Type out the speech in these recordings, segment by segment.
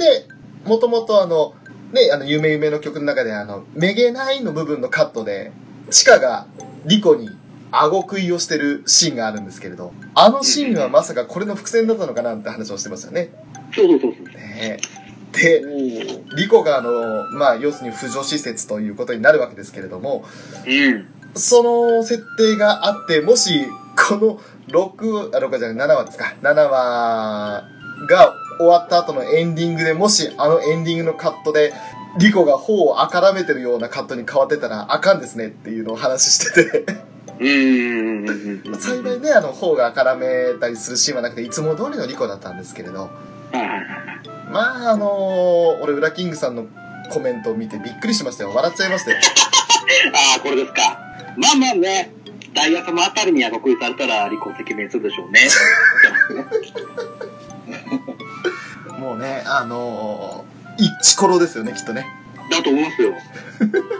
で、もともとあの、ね、あの、夢夢の曲の中であの、めげないの部分のカットで、チカがリコに顎食いをしてるシーンがあるんですけれど、あのシーンはまさかこれの伏線だったのかなって話をしてましたよね。そうそうそうそう。ねで、おリコがあの、まあ、要するに扶助施設ということになるわけですけれども、うん。その設定があって、もし、この6、あ、6じゃない、7話ですか。7話が終わった後のエンディングでもし、あのエンディングのカットで、リコが頬をあからめてるようなカットに変わってたらあかんですねっていうのを話してて。幸いね、あの、頬があからめたりするシーンはなくて、いつも通りのリコだったんですけれど。まあ、あの俺、ウラキングさんのコメントを見てびっくりしましたよ。笑っちゃいましたよ。ああ、これですか。まあまあね、ダイヤ様あたりには国有されたら離婚赤面するでしょうね。もうね、あの一コロですよね、きっとね。だと思いますよ。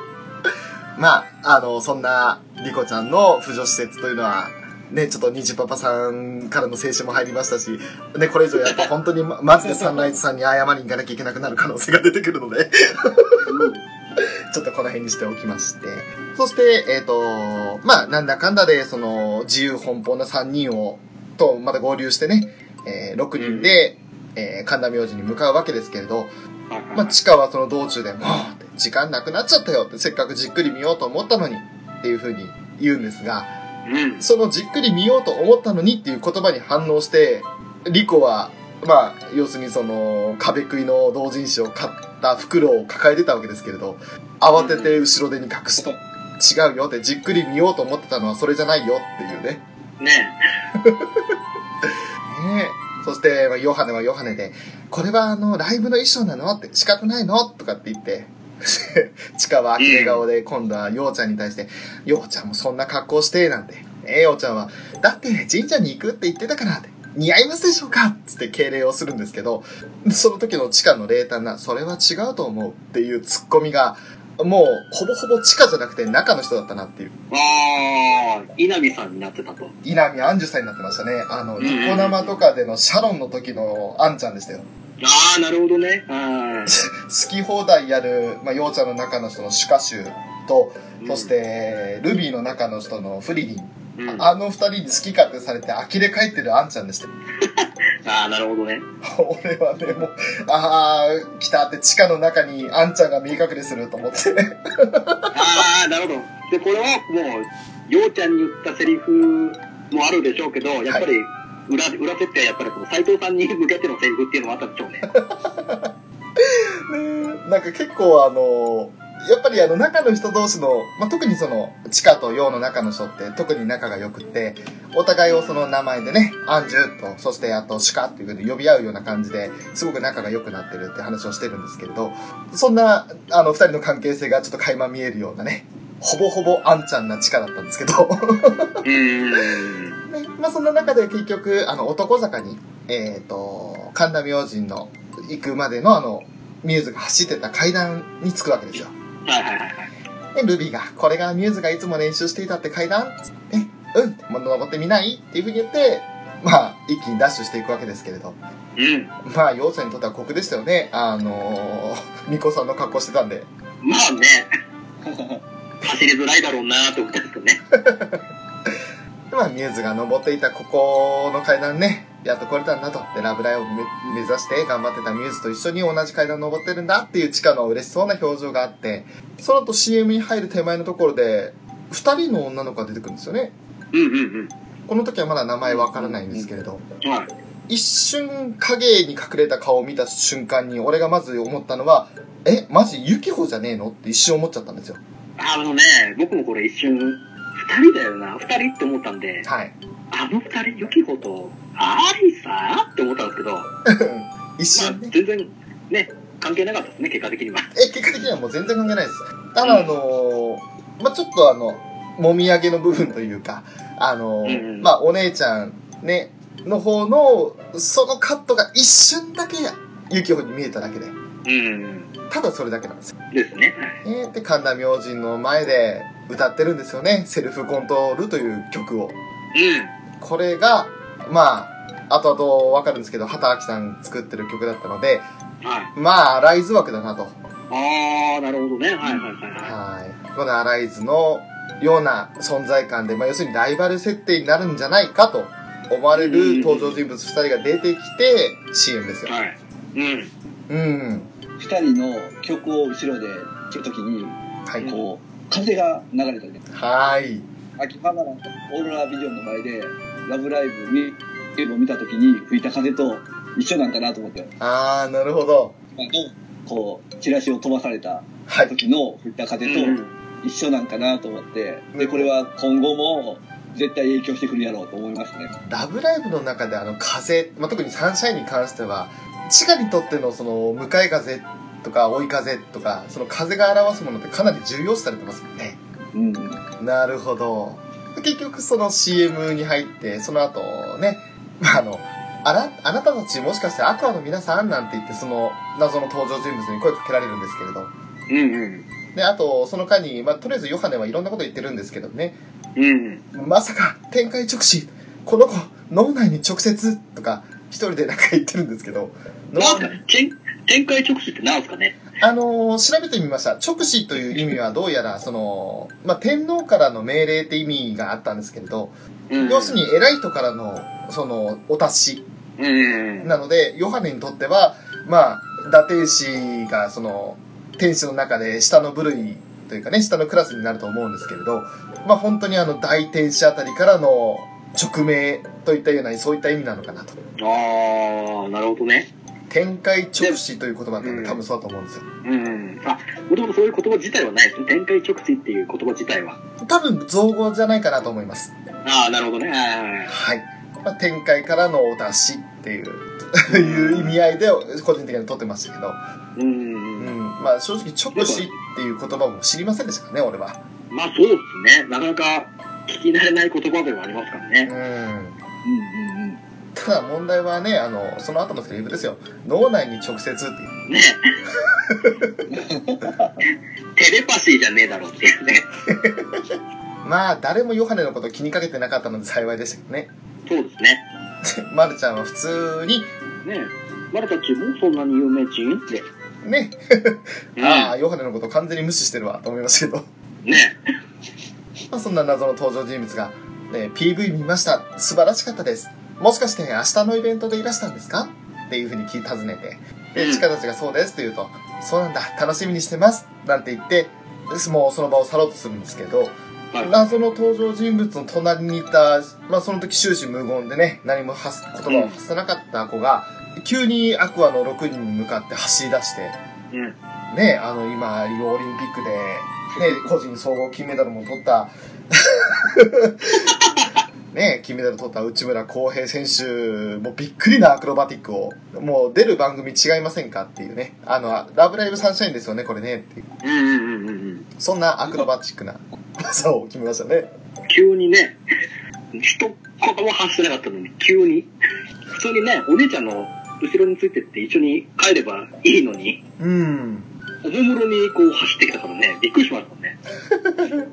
まあ、あの、そんな、リコちゃんの扶助施設というのは、ね、ちょっと虹パパさんからの青春も入りましたし、ね、これ以上やると本当にまマジでサンライズさんに謝りに行かなきゃいけなくなる可能性が出てくるので、ちょっとこの辺にしておきまして。そして、えっ、と、まあ、なんだかんだで、その、自由奔放な3人を、と、また合流してね、えー6人で、えー神田明神に向かうわけですけれど、はいまあ、チカはその道中でもう、時間なくなっちゃったよって、せっかくじっくり見ようと思ったのに、っていう風に言うんですが、うん。そのじっくり見ようと思ったのにっていう言葉に反応して、リコは、まあ、要するにその、壁食いの同人誌を買った袋を抱えてたわけですけれど、慌てて後ろ手に隠すと。違うよって、じっくり見ようと思ってたのはそれじゃないよっていうね。ね ねえ。そして、まあ、ヨハネはヨハネで、これはあの、ライブの衣装なの？って、仕方ないの？とかって言って、チカは呆れ顔で、今度はヨウちゃんに対して、ヨウちゃんもそんな格好して、なんて。えヨウちゃんは、だって神社に行くって言ってたからって、似合いますでしょうか？つって敬礼をするんですけど、その時のチカの冷淡な、それは違うと思うっていうツッコミが、もう、ほぼほぼチカじゃなくて中の人だったなっていう。ああ、稲見さんになってたと。稲見アンジュさんになってましたね。あの、うんニコ生とかでのシャロンの時のアンちゃんでしたよ。ああ、なるほどね。うん。好き放題やる、まあ、ようちゃんの中の人のシュカシュと、そして、ルビーの中の人のフリリン。うん、ああの二人に好き勝手されて呆れ返ってるアンちゃんでしたよ。あー、なるほどね。俺はね、もう、あー、来たって地下の中にアンちゃんが見え隠れすると思って。ああ、なるほど。で、これはもう、ようちゃんに言ったセリフもあるでしょうけど、やっぱり、裏、裏設定はやっぱり斎藤さんに向けてのセリフっていうのもあったでしょうね。ねなんか結構あの、やっぱりあの中の人同士の、まあ、特にその、地下と陽の中の人って特に仲が良くって、お互いをその名前でね、アンジュと、そしてあとシカっていう風に呼び合うような感じで、すごく仲が良くなってるって話をしてるんですけれど、そんな、あの、二人の関係性がちょっと垣間見えるようなね、ほぼほぼアンちゃんな地下だったんですけど。ね、まあそんな中で結局、あの、男坂に、えっ、と、神田明神の行くまでのあの、ミューズが走ってた階段に着くわけですよ。はいはいはいはい。で、ルビーが、これがミューズがいつも練習していたって階段？つって、うん、もう登ってみない？っていうふうに言って、まあ、一気にダッシュしていくわけですけれど。うん。まあ、妖精にとっては酷でしたよね。あのー、ミコさんの格好してたんで。まあね。走りづらいだろうなーって思ったんですけどね。で まあ、ミューズが登っていたここの階段ね、やっと来れたんだと。で、ラブライブを目目指して頑張ってたミューズと一緒に同じ階段登ってるんだっていう地下の嬉しそうな表情があって、その後 CM に入る手前のところで、二人の女の子が出てくるんですよね。うんうんこの時はまだ名前わからないんですけれど。一瞬影に隠れた顔を見た瞬間に俺がまず思ったのは、え、マジユキホじゃねえの？って一瞬思っちゃったんですよ。あのね、僕もこれ一瞬、二人だよな、二人って思ったんで、はい。あの二人、ユキホとアリサって思ったんですけど、ま あ一瞬ね。全然ね、関係なかったですね、結果的には。え、結果的にはもう全然関係ないです。ただあのーまあ、ちょっとあの、もみあげの部分というか、あのーうんうんまあ、お姉ちゃんね、の方の、そのカットが一瞬だけユキホに見えただけで、うん。ただそれだけなんですよ。ですね。えー、で、神田明神の前で歌ってるんですよね。セルフコントロールという曲を。うこれが、まあ、後々わかるんですけど、畑明さん作ってる曲だったので、はい。まあ、アライズ枠だなと。ああ、なるほどね。はいはいはいははい。このアライズのような存在感で、まあ、要するにライバル設定になるんじゃないかと思われる登場人物2人が出てきて CM ですい。よ。はい。うん。うん。二人の曲を後ろで聴くときに、はい。こう、風が流れたりね。はい。秋葉原のオーロラビジョンの前で、ラブライブに、を見たときに吹いた風と一緒なんかなと思って、あー、なるほど。まあこう、チラシを飛ばされたはい。時の吹いた風とうん一緒なんかなと思って、で、これは今後も絶対影響してくるやろうと思いますね。ラブライブの中であの風、まあ、特にサンシャインに関しては、地下にとってのその向かい風とか追い風とか、その風が表すものってかなり重要視されてますよね。うん。なるほど。結局その CM に入って、その後ね、まあ、あの、あら、あなたたちもしかしてアクアの皆さんなんて言って、その謎の登場人物に声かけられるんですけれど。うんうん。で、あと、その間に、まあ、とりあえずヨハネはいろんなこと言ってるんですけどね。うん。まさか、展開直視この子、脳内に直接とか、一人でなんか言ってるんですけど、脳なんすか展展開直視ってなんすかね？あのー調べてみました。直視という意味はどうやら、その、まあ、天皇からの命令って意味があったんですけれど、うん。要するに偉い人からの、その、お達しうん。なので、ヨハネにとっては、まあ、打天使が、その、天使の中で下の部類というかね、下のクラスになると思うんですけれど、まあ本当にあの、大天使あたりからの直命といったような、そういった意味なのかなと。ああ、なるほどね。展開直視という言葉ってうん多分そうだと思うんですよ。うん。あ、もともとそういう言葉自体はないですね。展開直視っていう言葉自体は。多分造語じゃないかなと思います。ああ、なるほどね。はい。まあ、展開からのお達しっていう、いう意味合いで個人的には取ってましたけど、うんうんうん。うん。まあ正直直視っていう言葉も知りませんでしたからね、俺は。まあそうですね。なかなか聞き慣れない言葉ではありますからね。うん。ただ問題はね、あの、その後のセリフですよ。脳内に直接っていう。ねテレパシーじゃねえだろうっていうね。まあ、誰もヨハネのこと気にかけてなかったので幸いでしたけどね。そうですね。マルちゃんは普通に、ねマルたちもそんなに有名人って。ね、うんああ、ヨハネのこと完全に無視してるわと思いましたけど。ねまあ、そんな謎の登場人物が、ね、PV 見ました。素晴らしかったです。もしかして明日のイベントでいらしたんですか？っていうふうに聞い尋ねて。で、うんチカたちがそうですって言うと、そうなんだ、楽しみにしてます。なんて言って、もうその場を去ろうとするんですけど、はい謎の登場人物の隣にいた、まあその時終始無言でね、何も発す言葉を発さなかった子が、急にアクアの6人に向かって走り出して、うん。ね、あの今、リオオリンピックで、ね、個人総合金メダルも取った、ね、金メダル取った内村航平選手、もうびっくりなアクロバティックを、もう出る番組違いませんかっていうね、あの、ラブライブサンシャインですよね、これね、っていう。うんうんうんうんうん。そんなアクロバティックな技を決めましたね。急にね、一言も発してなかったのに、急に。普通にね、お姉ちゃんの後ろについてって一緒に帰ればいいのに、うん。おもむろにこう走ってきたからね、びっくりしましたもんね。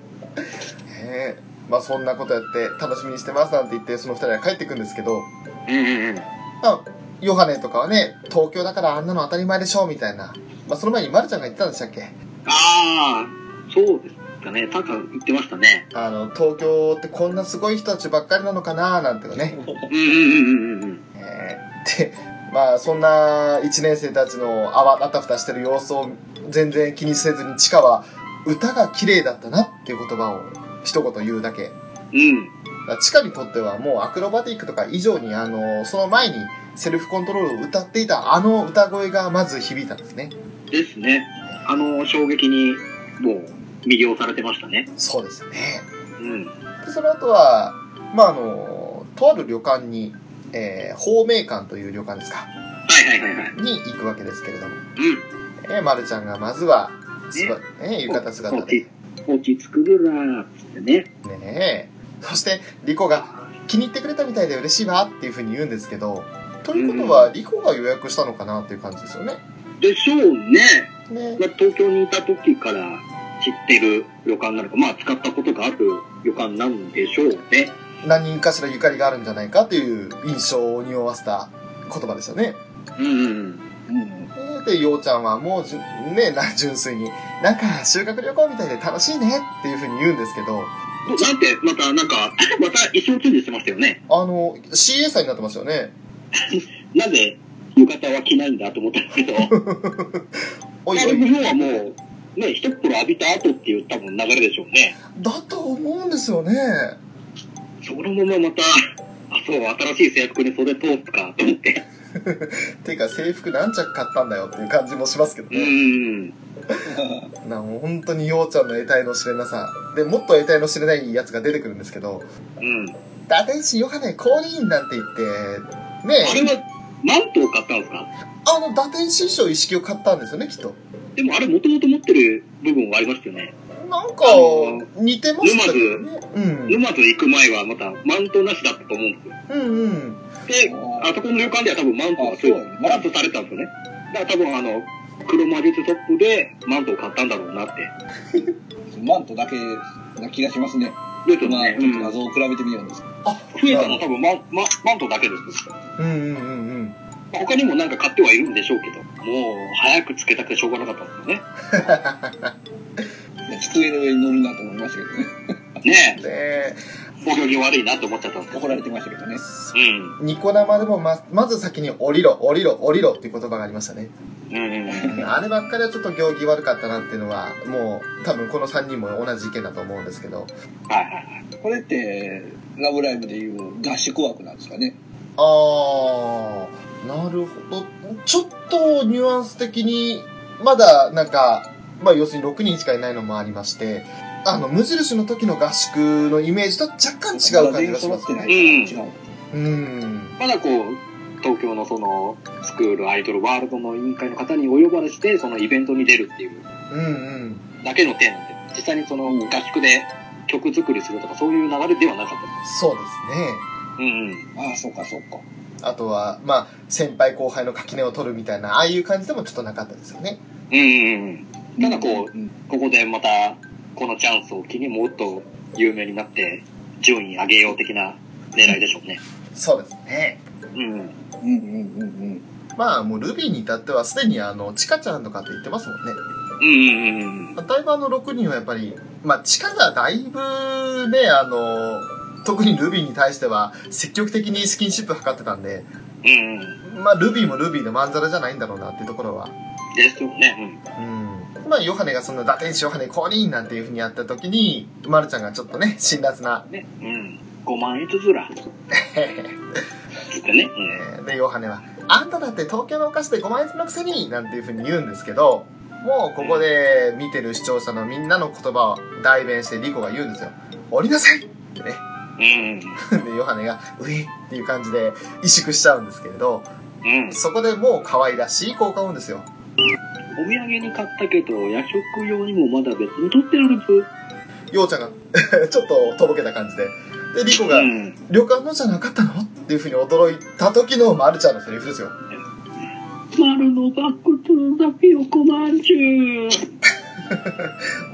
ねまあそんなことやって楽しみにしてますなんて言ってその二人は帰ってくんですけど、うんうんうん。まあ、ヨハネとかはね、東京だからあんなの当たり前でしょみたいな。まあその前にマルちゃんが言ってたんでしたっけ？ああ、そうですかね。タカ言ってましたね。あの、東京ってこんなすごい人たちばっかりなのかな？なんてね。うんうんうんうんうん。えーで、まあそんな一年生たちのあたふたしてる様子を全然気にせずにチカは歌が綺麗だったなっていう言葉を一言言うだけ。うん。だからチカにとってはもうアクロバティックとか以上にあの、その前にセルフコントロールを歌っていたあの歌声がまず響いたんですね。ですね。あの衝撃にもう魅了されてましたね。そうですよね。うん。で、その後は、まああの、とある旅館に、えー、宝明館という旅館ですか、はいはいはいはい。に行くわけですけれども、うん。えー、まるちゃんがまずは、すば、ね、浴衣姿で、落ち着くるらーっつってね。ねえ。そして、リコが気に入ってくれたみたいで嬉しいわっていうふうに言うんですけど、ということは、リコが予約したのかなっていう感じですよね。でしょうね。ねまあ、東京にいた時から知ってる旅館なのか、まあ使ったことがある旅館なんでしょうね。何人かしらゆかりがあるんじゃないかという印象を匂わせた言葉でしたね。うんうん。うん。で、ようちゃんはもうじゅ、ね、な、純粋に、なんか修学旅行みたいで楽しいねっていうふうに言うんですけど、なんて、また、なんか、また衣装チェンジしてましたよね。あの、CA さんになってますよね。なぜ、浴衣は着ないんだと思ったんですけど、おいおあれのい。方はもう、ね、一袋浴びた後っていう多分流れでしょうね。だと思うんですよね。そのまままた、あ、そう、新しい制服に袖通すかと思って。ていうか制服何着買ったんだよっていう感じもしますけどうね。ん。なもう本当にようちゃんの得体の知れなさ。で、もっと得体の知れないやつが出てくるんですけど、うん。打天使ヨハネ降臨なんて言って、ねあれは、マントを買ったんですか？あの打天使衣装一式を買ったんですよね、きっと。でもあれもともと持ってる部分はありましたよね。なんか似てましたけどね。うん。沼津行く前はまたマントなしだったと思うんですよ。うんうん。で、あそこの旅館では多分マントがそうあそうなんだマントされてたんですよね。だから多分あの、黒魔術トップでマントを買ったんだろうなって。マントだけな気がしますね。まあ、ですよね。うんちょっと画像を比べてみようんです。あ、増えたのは多分マンママントだけです。うんうんうんうん。まあ他にもなんか買ってはいるんでしょうけど、もう早くつけたくてしょうがなかったんですよね。で机の上に乗るなと思いましたけどね。ねで、え、お行儀悪いなと思っちゃったんで。怒られてましたけどね。うん。ニコ生でもま、まず先に降りろ、降りろ、降りろっていう言葉がありましたね。うんうんうん。あればっかりはちょっと行儀悪かったなっていうのは、もう多分この3人も同じ意見だと思うんですけど。はいはいはい。これって、ラブライブでいう合宿枠なんですかね。あー、なるほど。ちょっとニュアンス的に、まだなんか、まあ要するに6人しかいないのもありまして、あの、無印の時の合宿のイメージと若干違う感じがしますね。う。うん。まだこう、東京のその、スクールアイドルワールドの委員会の方にお呼ばれして、そのイベントに出るっていううんうん。だけの点なんで、実際にその合宿で曲作りするとかそういう流れではなかったでそうですね。す。うんうん。ああ、そうか、そうか。あとは、まあ、先輩後輩の垣根を取るみたいな、ああいう感じでもちょっとなかったですよね。うんうんうん。ただこう、んここでまた、このチャンスを機にもっと有名になって、順位上げよう的な狙いでしょうね。そうですね。うん。うんうんうんうん。まあ、もうルビーに至ってはすでにあの、チカちゃんとかって言ってますもんね。うんうんうんうん。だいぶあの6人はやっぱり、まあ、チカがだいぶね、あの、特にルビーに対しては積極的にスキンシップ図ってたんで、うんうん。まあ、ルビーもルビーでまんざらじゃないんだろうなっていうところは。ですよね。うん。まあ、ヨハネがその打天使ヨハネ降臨なんていう風にやった時に、マルちゃんがちょっとね、辛辣なうん。、ね。うん。5万円ずつら。つってね。うん。で、ヨハネは、あんただって東京のお菓子で5万円のくせになんていう風に言うんですけど、もうここで見てる視聴者のみんなの言葉を代弁してリコが言うんですよ。降りなさいってね。うん。で、ヨハネが、うえっていう感じで萎縮しちゃうんですけれど、うん。そこでもう可愛らしい効果を生うんですよ。お土産に買ったけど、夜食用にもまだ別に取ってあるぞ。ようちゃんが ちょっととぼけた感じで。で、リコが、うん。旅館のじゃなかったの？っていう風に驚いた時のマルちゃんのセリフですよ。丸の Back to the ピヨコまんじゅう。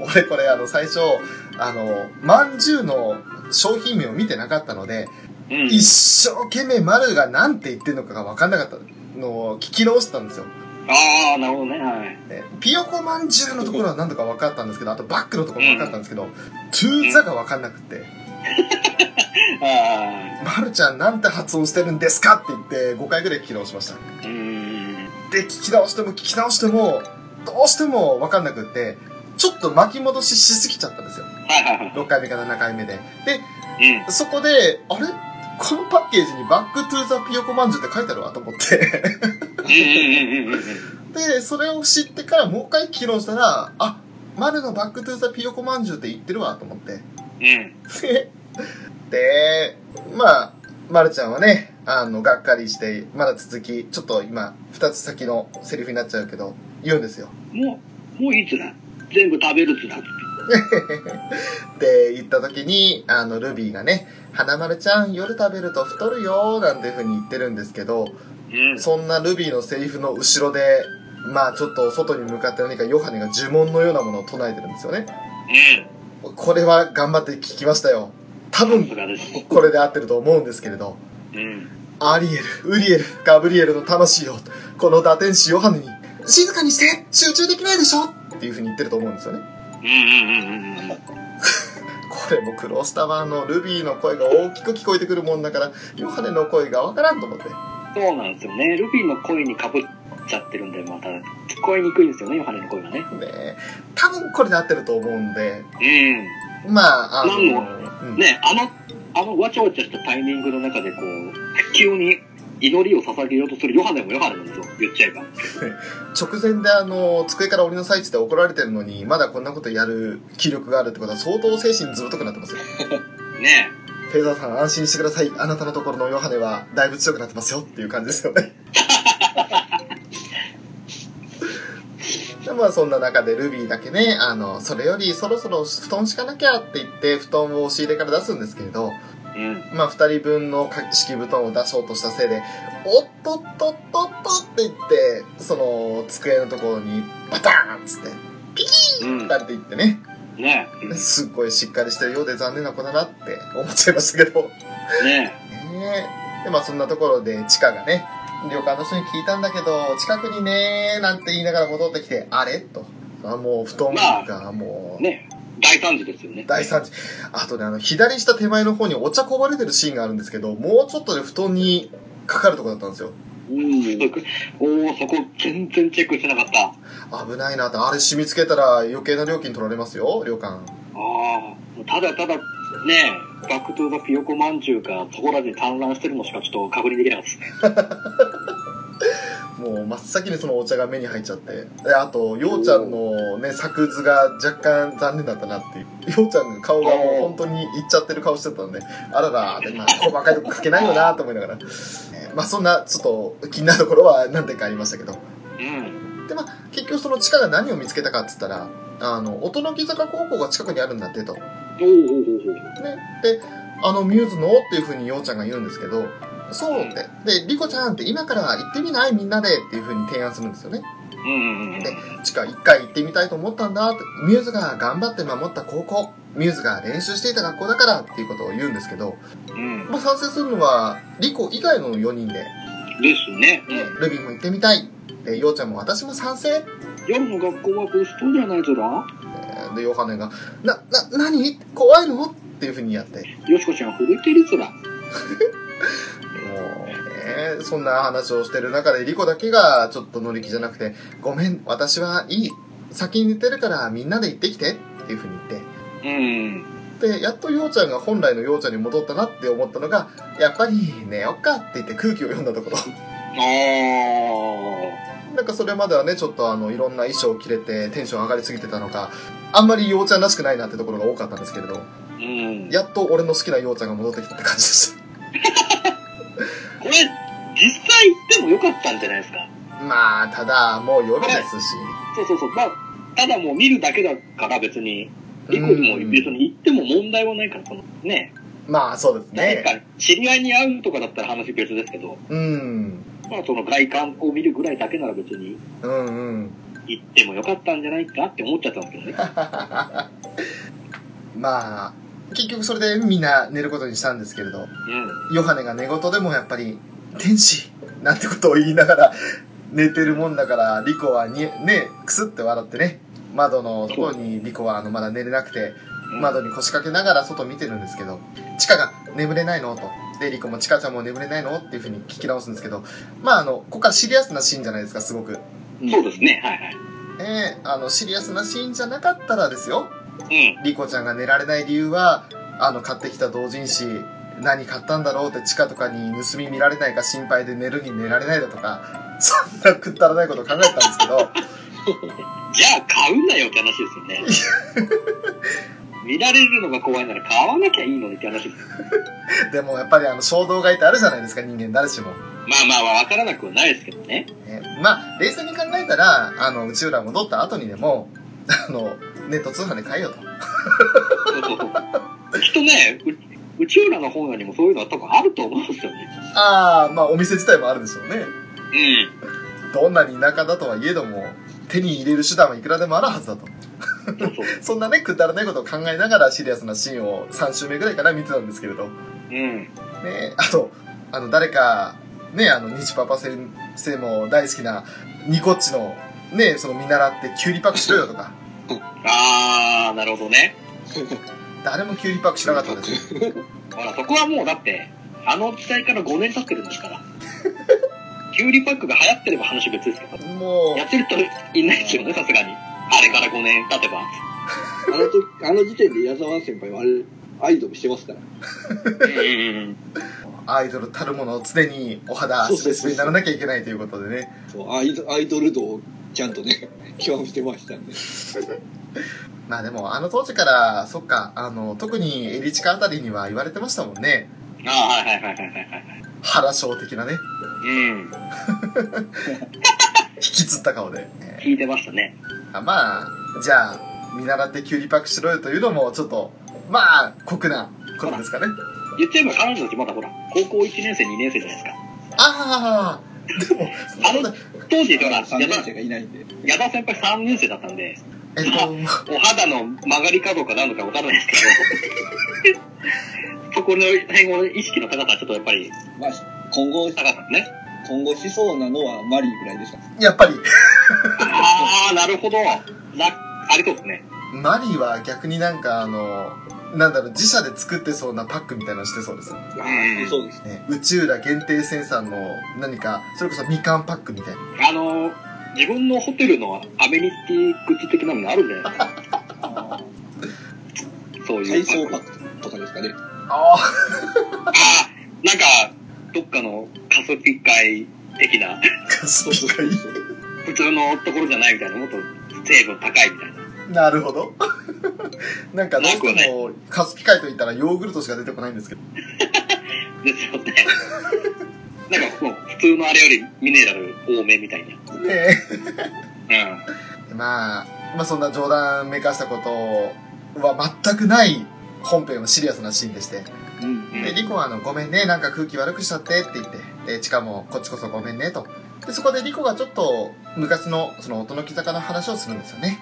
俺これあの最初、あの、まんじゅうの商品名を見てなかったので、うん。一生懸命マルが何て言ってるのかが分かんなかったのを聞き直してたんですよ。ああ、なるほどね。はい。ねピヨコまんじゅうのところは何とか分かったんですけど、あとバックのところも分かったんですけど、トゥーザが分かんなくて、あまるちゃんなんて発音してるんですかって言って5回ぐらい聞き直しました。あ。うん。で、聞き直しても聞き直しても、どうしても分かんなくって、ちょっと巻き戻ししすぎちゃったんですよ。はいはいはい。6回目から7回目で。で、うん。そこで、あれ？このパッケージに Back to the ピヨコまんじゅうって書いてあるわと思って。で、それを知ってからもう一回聞き直したら、あ、丸の Back to the ピヨコまんじゅうって言ってるわと思って。うん。で、で、まあ、まるちゃんはね、あの、がっかりして、まだ続き、ちょっと今、二つ先のセリフになっちゃうけど、言うんですよ。もう、もういいつだ。全部食べるつだ。って言った時に、あの、ルビーがね、花丸ちゃん、夜食べると太るよ、なんていう風に言ってるんですけど、うん。そんなルビーのセリフの後ろで、まあちょっと外に向かって何かヨハネが呪文のようなものを唱えてるんですよね。うん。これは頑張って聞きましたよ。多分。これで合ってると思うんですけれど、うん。アリエル、ウリエル、ガブリエルの魂よ、この打天使ヨハネに、静かにして集中できないでしょっていう風に言ってると思うんですよね。うんうんうんうんうん。これも苦労したわ。あの、ルビーの声が大きく聞こえてくるもんだから、ヨハネの声がわからんと思って。そうなんですよね。ルビーの声にかぶっちゃってるんで、また聞こえにくいんですよね、ヨハネの声がね。ねえ多分これで合ってると思うんで、うん。まあ、あの、なんもうんね、あの、あのわちゃわちゃしたタイミングの中でこう、急に祈りを捧げようとするヨハネもヨハネなんですよ、言っちゃえば。直前であの、机から降りなさいって言って怒られてるのに、まだこんなことやる気力があるってことは相当精神ずぶとくなってますよ。ねフェザーさん安心してください。あなたのところのヨハネはだいぶ強くなってますよっていう感じですよね。でまあそんな中でルビーだけね、あの、それよりそろそろ布団敷かなきゃって言って布団を押し入れから出すんですけれど、うん。まあ二人分の敷布団を出そうとしたせいで、おっとっとっとっとって言って、その机のところにバターンっつって、ピキーンって言ってね、ねすっごいしっかりしてるようで残念な子だなって思っちゃいましたけど。ねねえ。で、まあそんなところで、チカがね、旅館の人に聞いたんだけど、近くにねーなんて言いながら戻ってきて、あれ？と。あもう布団がもう、ね大惨事ですよね。大惨事。あとね、あの、左下手前の方にお茶こぼれてるシーンがあるんですけど、もうちょっとで布団にかかるとこだったんですよ。うん。おおそこ全然チェックしてなかった。危ないなって、あれ染み付けたら余計な料金取られますよ、旅館。ああ。ただただ、ね Back to the ピヨコまんじゅうがそこらで産卵してるのしかちょっと確認できなかったですね。もう真っ先にそのお茶が目に入っちゃって。で、あと、ようちゃんのね、作図が若干残念だったなっていう。ようちゃんの顔がもう本当にいっちゃってる顔してたんで、あらら、でまあ、細かいとこ書けないよなと思いながら。えーまあ、そんな、ちょっと気になるところは何点かありましたけど。うん。で、まあ、結局その地下が何を見つけたかっつったら、あの、音の木坂高校が近くにあるんだってと。おおおおおね。で、あの、ミューズのっていう風にようちゃんが言うんですけど、そうって。で、リコちゃんって今から行ってみない？みんなでっていう風に提案するんですよね。うんうんうん。で、地下一回行ってみたいと思ったんだって、ミューズが頑張って守った高校、ミューズが練習していた学校だからっていうことを言うんですけど、うん。まあ賛成するのは、リコ以外の4人で、ですね。でルビンも行ってみたい。で、ヨウちゃんも私も賛成。夜の学校はブストじゃないぞらえーで、ヨハネが、な、な、何？怖いの？っていう風にやって、よしこちゃん震えてるぞら。もう、ね、そんな話をしてる中で、リコだけがちょっと乗り気じゃなくて、ごめん、私はいい。先に寝てるからみんなで行ってきてっていう風に言って、うん。で、やっとようちゃんが本来のようちゃんに戻ったなって思ったのが、やっぱり寝よっかって言って空気を読んだところ。あなんかそれまではね、ちょっとあの、いろんな衣装を着れてテンション上がりすぎてたのか、あんまりようちゃんらしくないなってところが多かったんですけれど、ー。うん。やっと俺の好きなようちゃんが戻ってきたって感じでした。これ、実際行ってもよかったんじゃないですか？まあ、ただ、もう夜ですし。そうそうそう。まあ、ただもう見るだけだから別に、リコにも別に行っても問題はないから、そのね、まあ、そうですね。誰か知り合いに会うとかだったら話別ですけど、うん。まあその外観を見るぐらいだけなら別にうんうん。行ってもよかったんじゃないかって思っちゃったんですけどね。まあ、結局それでみんな寝ることにしたんですけれど、うん。ヨハネが寝言でもやっぱり、天使なんてことを言いながら寝てるもんだから、リコはに、ね、くすって笑ってね、窓のところにリコはあのまだ寝れなくて、窓に腰掛けながら外見てるんですけど、チカが眠れないの？と。で、リコもチカちゃんも眠れないの？っていう風に聞き直すんですけど、まああの、ここからシリアスなシーンじゃないですか、すごく。そうですね、はいはい。ええあの、シリアスなシーンじゃなかったらですよ。うん。リコちゃんが寝られない理由は、あの、買ってきた同人誌、何買ったんだろうって地下とかに盗み見られないか心配で寝るに寝られないだとか、そんなくったらないことを考えたんですけど、じゃあ買うなよって話ですよね。見られるのが怖いなら買わなきゃいいのにって話です。でもやっぱりあの衝動買いってあるじゃないですか、人間誰しも。まあまあまあわからなくはないですけどね。ねまあ、冷静に考えたら、あの、内浦戻った後にでも、あの、ネット通販で買えよと。きっとね、う内浦の本屋にもそういうのは多分あると思うんですよね。ああ、まあお店自体もあるでしょうね。うん。どんなに田舎だとはいえども、手に入れる手段はいくらでもあるはずだと。そうそう。そんなね、くだらないことを考えながらシリアスなシーンを3週目ぐらいから見てたんですけれど。うん。ね、あと、あの、誰か、ね、あの、日パパ先生も大好きな、ニコッチの、ね、その見習ってキュウリパックしろよとか、あー、なるほどね。誰もキュウリパックしなかったですよ。ほら、そこはもうだって、あの時代から5年経ってるんですから。キュウリパックが流行ってれば話別ですけど。もやってる人いないですよね、さすがに。あれから5年経てば。あの時、あの時点で矢沢先輩はあれ、アイドルしてますから。アイドルたるもの常にお肌スベスベにならなきゃいけないということでね。そう、アイドアイドル度をちゃんとね、極めてましたんで。まあでも、あの当時から、そっか、あの、特にエリチカあたりには言われてましたもんね。ああ、はいはいはいはいはいはい。原章的なね。うん。引きつった顔で。え聞いてましたね。ーあまあ、じゃあ、見習ってキュウリパックしろよというのも、ちょっと、まあ、酷なことですかね。言っちゃえば彼女たちまだほら、高校1年生、2年生じゃないですか。ああ、でも、あの当時、ほら、矢3年田生がいないんで。矢田先輩3年生だったんで、えっと、お肌の曲がりかどうか何度かわからないですけど、そこの辺の意識の高さはちょっとやっぱりまあ、今後、高かったね。今後しそうなのはマリーぐらいでした。やっぱり、ああ、なるほど。な、ありそうですね。マリーは逆になんかあの、なんだろう、自社で作ってそうなパックみたいなのしてそうです。ああ、そうです。ね、内浦限定生産の何か、それこそみかんパックみたいな。あの、自分のホテルのアメニティグッズ的なのがあるんじゃないですか。あそういう。体操パックとかですかね。あああ、なんか、どっかのカスピ会的な、あ、カスピ普通のところじゃないみたいな、もっと成分高いみたいな。なるほど。なんかどうしても、カスピ海と言ったらヨーグルトしか出てこないんですけど。ですよね。なんかもう普通のあれよりミネラル多めみたいな。ねうん。まあ、まあそんな冗談めかしたことは全くない本編のシリアスなシーンでして。うん。うんで、リコはあの、ごめんね、なんか空気悪くしちゃってって言って、で、チカもこっちこそごめんねと。で、そこでリコがちょっと昔のその音の木坂の話をするんですよね。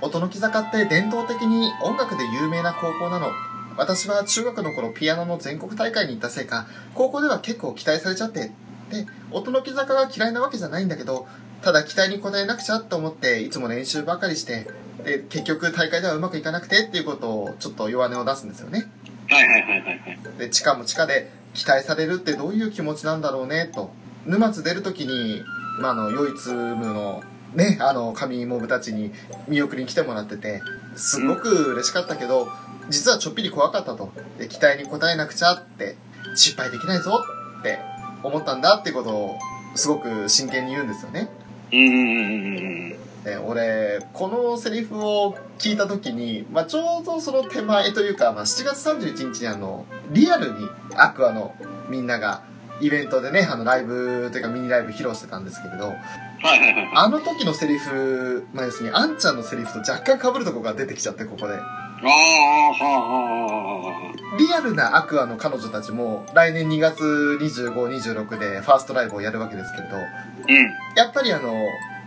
音の木坂って伝統的に音楽で有名な高校なの。私は中学の頃ピアノの全国大会に行ったせいか、高校では結構期待されちゃって。で、音の木坂が嫌いなわけじゃないんだけど、ただ期待に応えなくちゃと思って、いつも練習ばかりして、で、結局大会ではうまくいかなくてっていうことをちょっと弱音を出すんですよね。はいはいはいはいはい。で、地下も地下で期待されるってどういう気持ちなんだろうね、と。沼津出るときに、まあ、あの、ヨイツムの、ね、あの、神モブたちに見送りに来てもらってて、すごく嬉しかったけど、実はちょっぴり怖かったと。で、期待に応えなくちゃって、失敗できないぞって思ったんだってことを、すごく真剣に言うんですよね。うんうんうんうんうん。で俺このセリフを聞いた時に、まあ、ちょうどその手前というか、まあ、7月31日にあのリアルにアクアのみんながイベントでねあのライブというかミニライブ披露してたんですけれどはいはいはいはい。あの時のセリフ、まあ、要するにあんちゃんのセリフと若干被るとこが出てきちゃってここでああ、はあはあはあ。リアルなアクアの彼女たちも来年2月2526でファーストライブをやるわけですけれどうん。やっぱりあの、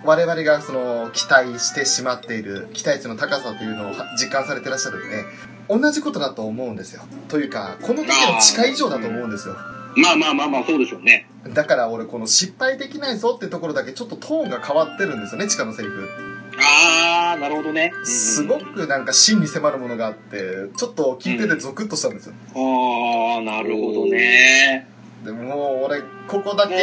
我々がその期待してしまっている期待値の高さというのを実感されてらっしゃるんで、同じことだと思うんですよ。というか、この時の近い以上だと思うんですよ。まあまあまあまあ、そうでしょうね。だから俺この失敗できないぞってところだけちょっとトーンが変わってるんですよね、地下のセリフ。ああ、なるほどね。うんうんすごくなんか真に迫るものがあって、ちょっと聞いててゾクッとしたんですよ。ああ、なるほどね。でももう俺、ここだけ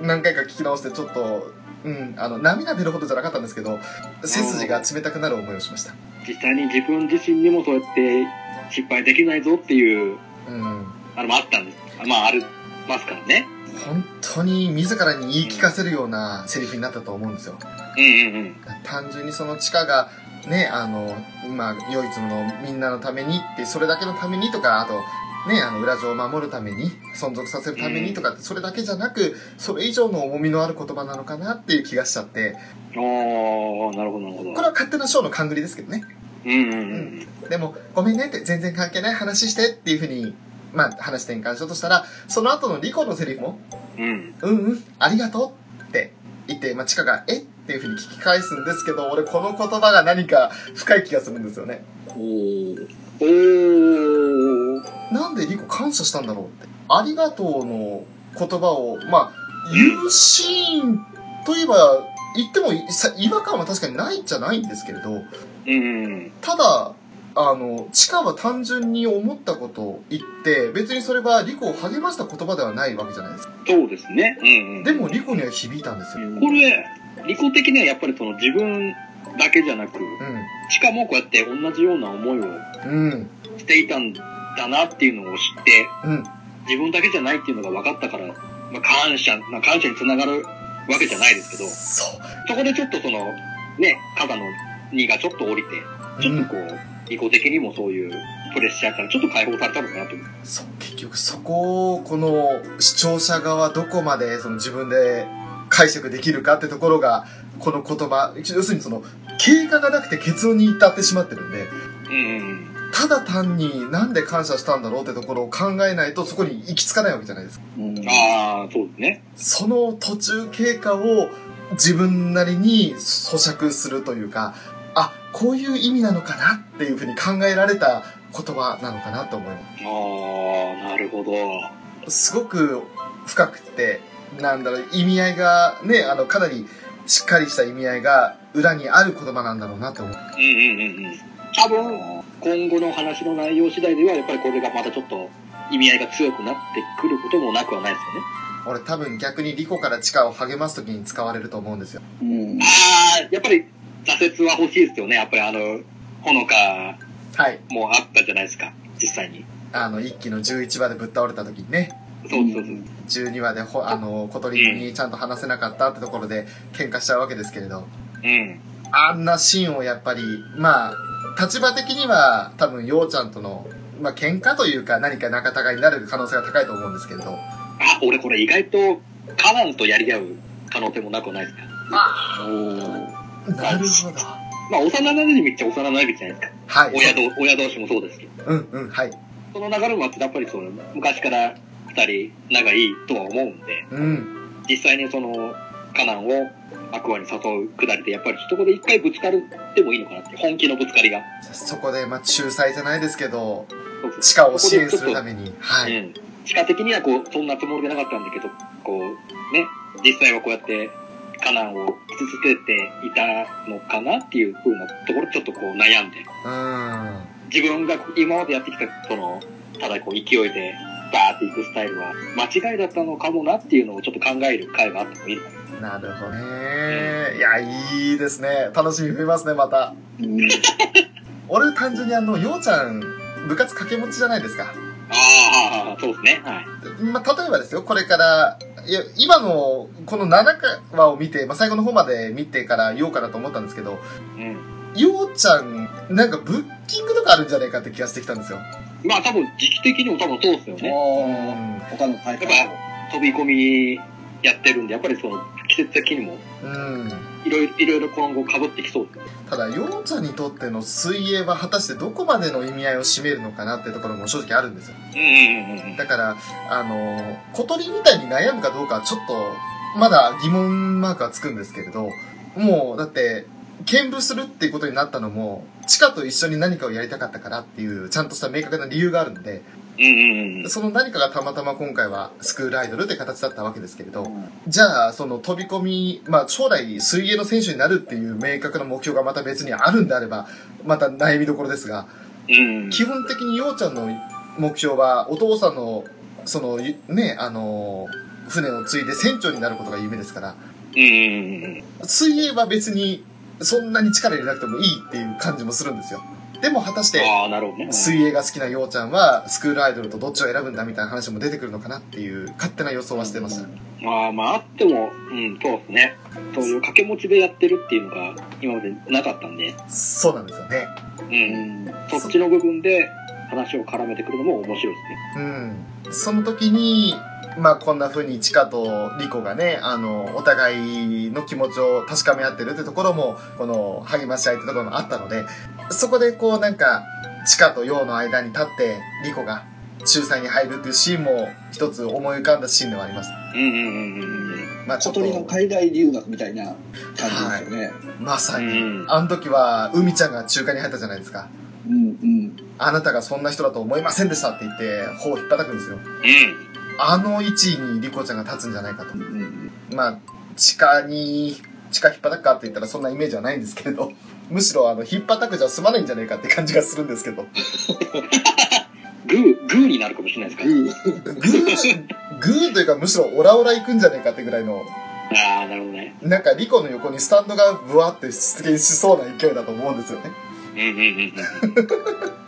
何回か聞き直してちょっと、うん、あの、涙出るほどじゃなかったんですけど、背筋が冷たくなる思いをしました。実際に自分自身にもそうやって失敗できないぞっていう、うん。あれもあったんです。まあ、ありますからね。本当に自らに言い聞かせるようなセリフになったと思うんですよ。うんうんうん。単純にその地下が、ね、あの、まあ、唯一のみんなのためにって、それだけのためにとか、あと、ね、あの、裏城を守るために、存続させるためにとかって、それだけじゃなく、それ以上の重みのある言葉なのかなっていう気がしちゃって、ああ、なるほどなるほど。これは勝手なショーの勘繰りですけどね。うんうんうん。でも、ごめんねって、全然関係ない話してっていうふうに、まあ、話転換しようとしたら、その後のリコのセリフも、うん。うんうん、ありがとうって言って、まあ、チカが、えっていうふうに聞き返すんですけど、俺この言葉が何か深い気がするんですよね。おー。おー。なんでリコ感謝したんだろうって。ありがとうの言葉を、まあ、言うシーンといえば、言っても違和感は確かにないんじゃないんですけれど、うん。ただ、あの、チカは単純に思ったことを言って、別にそれはリコを励ました言葉ではないわけじゃないですか。そうですね。うんうん。でもリコには響いたんですよ。うん。これ、利己的にはやっぱりその自分だけじゃなく、しかもこうやって同じような思いをうん。していたんだなっていうのを知って、うん。自分だけじゃないっていうのが分かったから、まあ、感謝、まあ、感謝につながるわけじゃないですけど、そこでちょっとその、ね、肩の荷がちょっと降りて、ちょっとこう、利己的にもそういうプレッシャーからちょっと解放されたのかなと。そう、結局そこを、この視聴者側どこまでその自分で解釈できるかってところが、この言葉、要するにその、経過がなくて結論に至ってしまってるんで、うんうんただ単になんで感謝したんだろうってところを考えないとそこに行き着かないわけじゃないですか。うんうん。ああ、そうですね。その途中経過を自分なりに咀嚼するというか、あ、こういう意味なのかなっていうふうに考えられた言葉なのかなと思います。ああ、なるほど。すごく深くて、なんだろう、意味合いがね、あの、かなりしっかりした意味合いが裏にある言葉なんだろうなと思う。うんうんうんうん。多分、今後の話の内容次第では、やっぱりこれがまたちょっと意味合いが強くなってくることもなくはないですよね。俺多分逆にリコから地下を励ます時に使われると思うんですよ。うんああ、やっぱり挫折は欲しいですよね。やっぱりあの、ほのかはい。もあったじゃないですか、実際に。あの、一期の11話でぶっ倒れた時にね、そうそうそう。12話でほ、あの、小鳥にちゃんと話せなかったってところで喧嘩しちゃうわけですけれど、うん。あんなシーンをやっぱり、まあ、立場的には多分、ようちゃんとの、まあ、喧嘩というか何か仲違いになる可能性が高いと思うんですけれど、あ、俺これ意外とカナンとやり合う可能性もなくはないですか？おーなるほど。まあ、幼馴染っちゃ幼馴染じゃないですか。はい。親同親同士もそうですけど。うんうん、はい。その流れもあって、やっぱりその、昔から二人仲いいとは思うんで、うん。実際にその、カナンをアクアに誘うくだりで、やっぱりそこで一回ぶつかるってもいいのかなって、本気のぶつかりが。そこで、まあ、仲裁じゃないですけど、地下を支援するために、はい。うん。地下的にはこう、そんなつもりでなかったんだけど、こう、ね、実際はこうやって、カナンを傷つけていたのかなっていう風なところちょっとこう悩んで、うん。自分が今までやってきた、その、ただこう勢いで、バーっていくスタイルは、間違いだったのかもなっていうのをちょっと考える回があってもいいな。なるほどね。いや、いいですね。楽しみ増えますね、また。うん俺、単純にあの、ようちゃん、部活掛け持ちじゃないですか。ああ、そうですね。はい。まあ、例えばですよ、これから、いや、今の、この7話を見て、まあ、最後の方まで見てから言おうかなと思ったんですけど、うん。ようちゃん、なんかブッキングとかあるんじゃないかって気がしてきたんですよ。まあ多分時期的にも多分そうですよね。他の大会やっ飛び込みやってるんで、やっぱりその季節的にもうん。いろいろ、いろいろ今後被ってきそう。ただ、ようちゃんにとっての水泳は果たしてどこまでの意味合いを占めるのかなってところも正直あるんですよ。うんうんうんうん。だから、あの、小鳥みたいに悩むかどうかはちょっと、まだ疑問マークはつくんですけれど、もう、だって、見舞するっていうことになったのも、チカと一緒に何かをやりたかったからっていう、ちゃんとした明確な理由があるんで、うん。その何かがたまたま今回はスクールアイドルって形だったわけですけれど、うんじゃあ、その飛び込み、まあ将来水泳の選手になるっていう明確な目標がまた別にあるんであれば、また悩みどころですが、うん。基本的にようちゃんの目標はお父さんのそのゆねあの船を継いで船長になることが夢ですからうん。水泳は別にそんなに力入れなくてもいいっていう感じもするんですよでも果たして。水泳が好きなようちゃんはスクールアイドルとどっちを選ぶんだみたいな話も出てくるのかなっていう勝手な予想はしてましたまあまああっても、うん、そうですね。そういう掛け持ちでやってるっていうのが今までなかったんで、そうなんですよねう。うんんそっちの部分で話を絡めてくるのも面白いですね。うん。その時に、まあこんな風にチカとリコがね、あの、お互いの気持ちを確かめ合ってるってところも、この励まし合いってところもあったので、そこでこうなんか、チカとヨウの間に立って、リコが仲裁に入るっていうシーンも一つ思い浮かんだシーンではあります。うんうんうんうんうん。まあちょっと、小鳥の海外留学みたいな感じですよね。うまさに、ん。あの時は、海ちゃんが中華に入ったじゃないですか。うんうん。あなたがそんな人だと思いませんでしたって言って、頬を引っ叩くんですよ。うん。あの位置にリコちゃんが立つんじゃないかとう。んうんまあ、地下に、地下引っ張くかって言ったらそんなイメージはないんですけれど、むしろあの、引っ張くじゃ済まないんじゃないかって感じがするんですけど。グー、グーになるかもしれないですか？グー、グーというかむしろオラオラ行くんじゃねえかってぐらいの、ああ、なるほどね。なんかリコの横にスタンドがブワって出現しそうな勢いだと思うんですよね。うんうんうん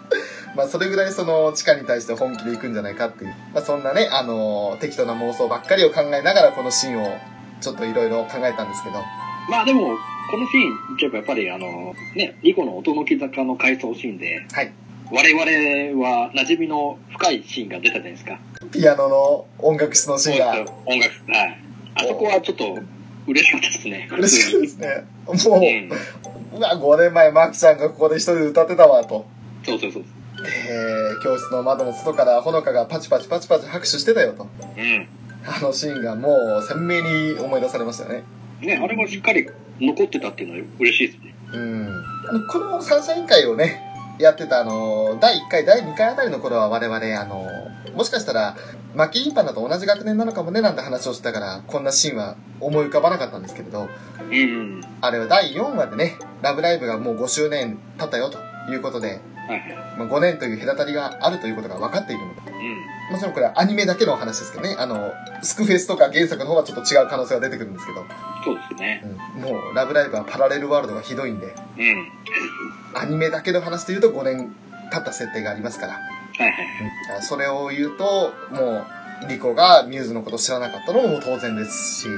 まあそれぐらいその地下に対して本気で行くんじゃないかっていう。まあそんなね、あの適当な妄想ばっかりを考えながらこのシーンをちょっといろいろ考えたんですけど。まあでも、このシーン、ちょっとやっぱりあの、ね、リコの音の木坂の回想シーンで、はい。我々は馴染みの深いシーンが出たじゃないですか。ピアノの音楽室のシーンが音楽、はい。あそこはちょっと嬉しかったですね。嬉しいですね。もうん。う、うわ、5年前マキちゃんがここで一人で歌ってたわ、と。そうそうそう。えー、教室の窓の外からほのかがパチパチパチパチ拍手してたよと。うん。あのシーンがもう鮮明に思い出されましたよね。ね、あれもしっかり残ってたっていうのは嬉しいですね。うん。あの、この三者委員会をね、やってたあの、第1回、第2回あたりの頃は我々、あの、もしかしたら、マキインパンダと同じ学年なのかもねなんて話をしてたから、こんなシーンは思い浮かばなかったんですけれど、うんうん。あれは第4話でね、ラブライブがもう5周年経ったよということで。まあ、5年という隔たりがあるということが分かっているので、うん。もちろんこれはアニメだけの話ですけどね、あの、スクフェスとか原作の方はちょっと違う可能性が出てくるんですけど、そうですね。うん、もうラブライブはパラレルワールドがひどいんで、うん。アニメだけの話で言うと5年経った設定がありますから、はいはい。うんそれを言うと、もう、リコがミューズのこと知らなかったのも当然ですし、う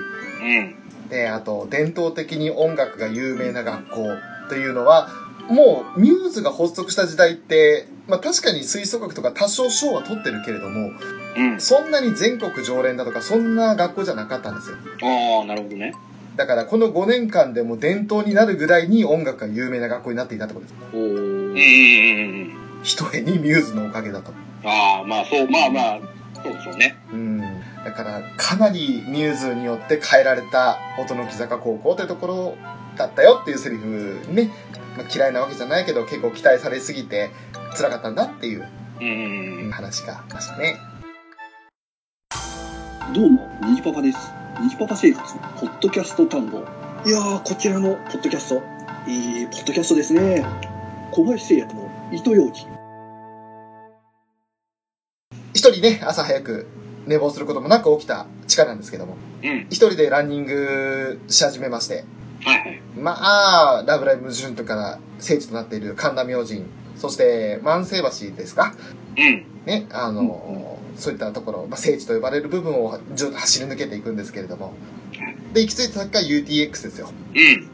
ん。で、あと、伝統的に音楽が有名な学校というのは、もう、ミューズが発足した時代って、まあ確かに吹奏楽とか多少賞は取ってるけれども、うん。そんなに全国常連だとか、そんな学校じゃなかったんですよ。ああ、なるほどね。だから、この5年間でも伝統になるぐらいに音楽が有名な学校になっていたってことです。おうんうんうんうー。ん。ひとえにミューズのおかげだと。ああ、まあそう、まあまあ、そうでしょうね。うん。だから、かなりミューズによって変えられた音の木坂高校というところだったよっていうセリフね、まあ、嫌いなわけじゃないけど結構期待されすぎて辛かったんだっていう。話がありましたね。どうも、ニジパパです。ニジパパ生活、ポッドキャスト探訪。いやー、こちらのポッドキャスト、いいポッドキャストですね。小林製薬の糸ようじ。一人ね、朝早く寝坊することもなく起きた地下なんですけども、うん。一人でランニングし始めまして、はいはい。まあ、ラブライブ準とから聖地となっている神田明神、そして万世橋ですか？うん。ね、あの、そういったところ、まあ、聖地と呼ばれる部分をずっと走り抜けていくんですけれども、で、行き着いた先が UTX ですよ。うん。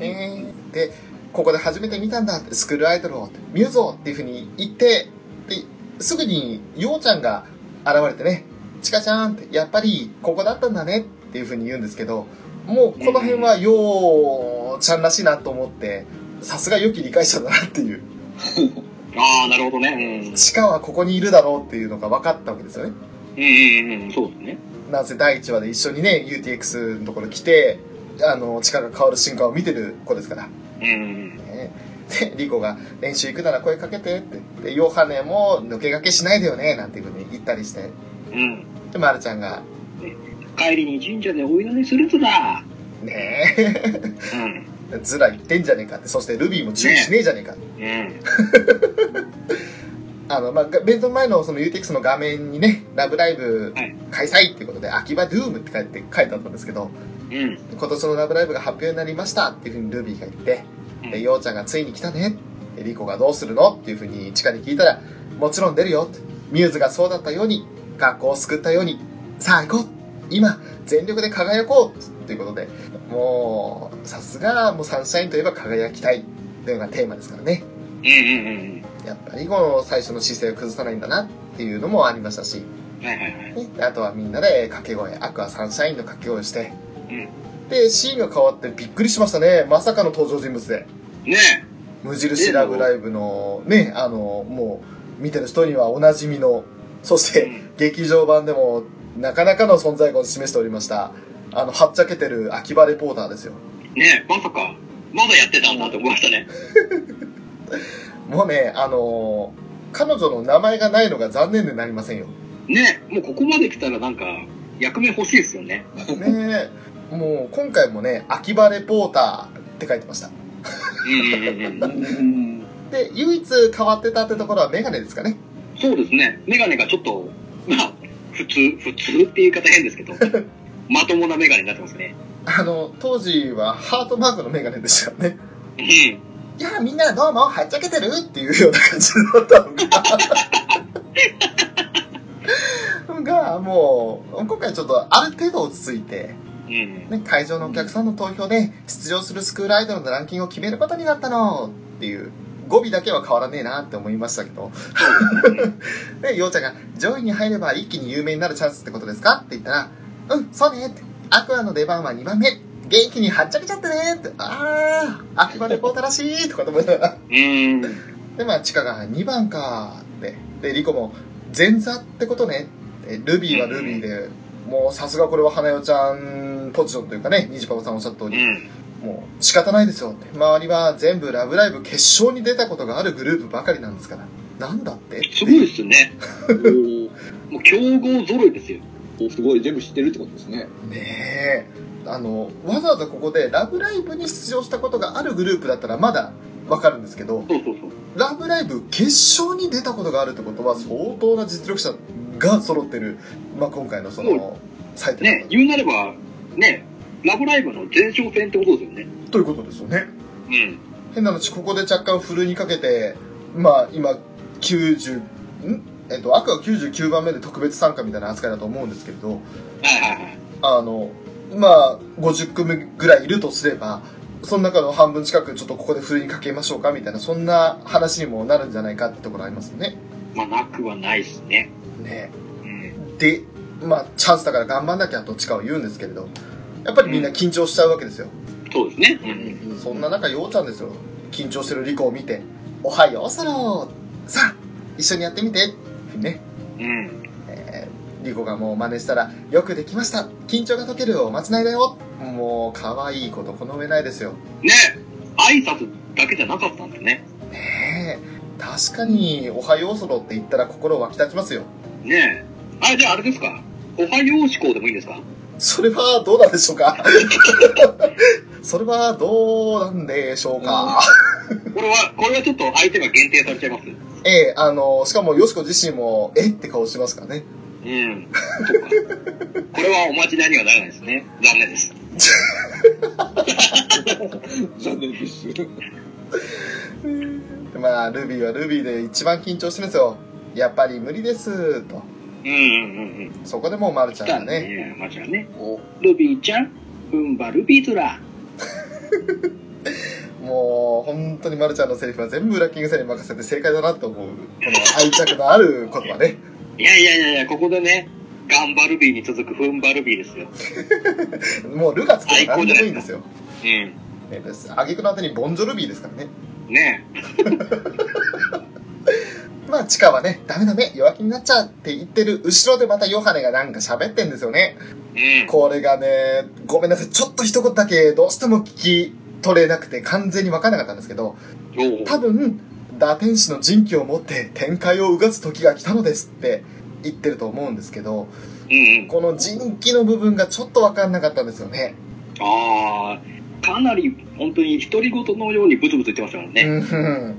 えー、で、ここで初めて見たんだって、スクールアイドルを、ミューゾーっていうふうに言って、で、すぐに、ようちゃんが現れてね、チカちゃんって、やっぱりここだったんだねっていうふうに言うんですけど、もうこの辺はようちゃんらしいなと思って、さすが良き理解者だなっていう。ああ、なるほどね。うん。チカはここにいるだろうっていうのが分かったわけですよね。うんうんうん。そうですね。なぜ第1話で一緒にね、UTX のところ来て、あの、地下が変わる瞬間を見てる子ですから。うんうんねで、リコが練習行くなら声かけてって。で、ヨハネも抜け駆けしないでよね、なんていうふうに言ったりして。うん。うん。で、マルちゃんが、帰りに神社でお祈りするとだ。ねうん。え、ズラ言ってんじゃねえかって。そしてルビーも注意しねえじゃねえか。うん。あの、まあ、が弁当前のその UTX の画面にね、ラブライブはい開催っていうことで、秋葉ドゥームって書いて書いてあったんですけど、うん。今年のラブライブが発表になりましたっていうふうにルビーが言って、で、ようちゃんがついに来たね。で、リコがどうするのっていうふうに地下に聞いたら、もちろん出るよ。ミューズがそうだったように、学校を救ったように、さあ行こう今、全力で輝こうということで、もう、さすが、もうサンシャインといえば輝きたいというのがテーマですからね。うんうんやっぱりこの最初の姿勢を崩さないんだなっていうのもありましたし、うん。はいはいはい。ね、であとはみんなで掛け声、アクアサンシャインの掛け声をして、うん。で、シーンが変わってびっくりしましたね。まさかの登場人物で。ね無印ラブライブのね、あの、もう、見てる人にはおなじみの、そして、うん劇場版でも、なかなかの存在感を示しておりました、あの、はっちゃけてる秋葉レポーターですよ。ねまさか、まだやってたんだと思いましたね。もうね、あのー彼女の名前がないのが残念でなりませんよ。ねもうここまで来たらなんか、役名欲しいですよね。ねえ、もう今回もね、秋葉レポーターって書いてました。で、唯一変わってたってところはメガネですかね。そうですね。メガネがちょっと、まあ、普通、普通っていう言い方変ですけど、まともなメガネになってますね。あの、当時はハートマークのメガネでしたからね。うん。いや、みんなどうも、はっちゃけてるっていうような感じだったのが、が、もう、今回ちょっとある程度落ち着いて、うん。ね、会場のお客さんの投票で出場するスクールアイドルのランキングを決めることになったのっていう語尾だけは変わらねえなって思いましたけど、で、ようちゃんが上位に入れば一気に有名になるチャンスってことですか？って言ったら、うん、そうねって。アクアの出番は2番目。元気にはっちゃけちゃってねって。あー、秋葉レポーターらしいとかと思いながら。うん。で、まあ、チカが2番かって。で、リコも前座ってことね。でルビーはルビーで、もうさすがこれは花代ちゃんポジションというかね、ニジパパさんおっしゃった通り、うん。もう仕方ないですよって。周りは全部ラブライブ決勝に出たことがあるグループばかりなんですから。なんだって？すごいですね。もう 競合揃いですよ。おすごい、全部知ってるってことですね。ねえ。あの、わざわざここでラブライブに出場したことがあるグループだったらまだわかるんですけど、そうそうそう。ラブライブ決勝に出たことがあるってことは相当な実力者が揃ってる、まあ、今回のその、採点ね、言うなれば、ね、ラブライブの前哨戦ってことですよね。ということですよね。うん。変な話、ここで若干ふるいにかけて、まあ、今、90、ん？えっと、赤は99番目で特別参加みたいな扱いだと思うんですけれど、はいはいはい。あの、まあ、50組ぐらいいるとすれば、その中の半分近くちょっとここでふるいにかけましょうかみたいな、そんな話にもなるんじゃないかってところありますよね。まあ、なくはないですね。ねうん。で、まあ、チャンスだから頑張んなきゃどっちかを言うんですけれど、やっぱりみんな緊張しちゃうわけですよ。そうですね。うん。そんな中、ようちゃんですよ。緊張してるリコを見て、おはよう、ソロさあ、一緒にやってみてね。うん。えーリコがもう真似したら、よくできました緊張が解けるおまじないだよもう、可愛いことこの上ないですよ。ね挨拶だけじゃなかったんですね。ねえ。確かに、おはようソロって言ったら心湧き立ちますよ。ねえ。あ、じゃああれですか。おはよう思考でもいいんですか？それはどうなんでしょうか？それはどうなんでしょうか、これは、これはちょっと相手が限定されちゃいます？ええあの、しかもよしこ自身も、え？って顔してますからね？うん。これはおまじないにはならないですね。残念です。残念です。でまあ、ルビーはルビーで一番緊張してるんですよ。やっぱり無理です、と。うんうんうんうん。そこでもうマルちゃんがね、ね。まちゃんね。おルビーちゃん、ふんばルビートラ。もう本当にマルちゃんのセリフは全部ラッキングさんに任せて正解だなと思う。この愛着のある言葉ね。いやいやいやいや、ここでね、ガンバルビーに続くふんばルビーですよ。もうルがつけば何でもいいんですよ。うん。ね、です。挙句の後にボンジョルビーですからね。ね まあ、チカはね、ダメダメ、弱気になっちゃうって言ってる後ろでまたヨハネがなんか喋ってんですよね。うん。これがね、ごめんなさい、ちょっと一言だけどうしても聞き取れなくて完全に分からなかったんですけど、多分、打天使の人気を持って展開をうがつ時が来たのですって言ってると思うんですけど、うんうん。この人気の部分がちょっと分かんなかったんですよね。ああ、かなり本当に独り言のようにブツブツ言ってましたもんね。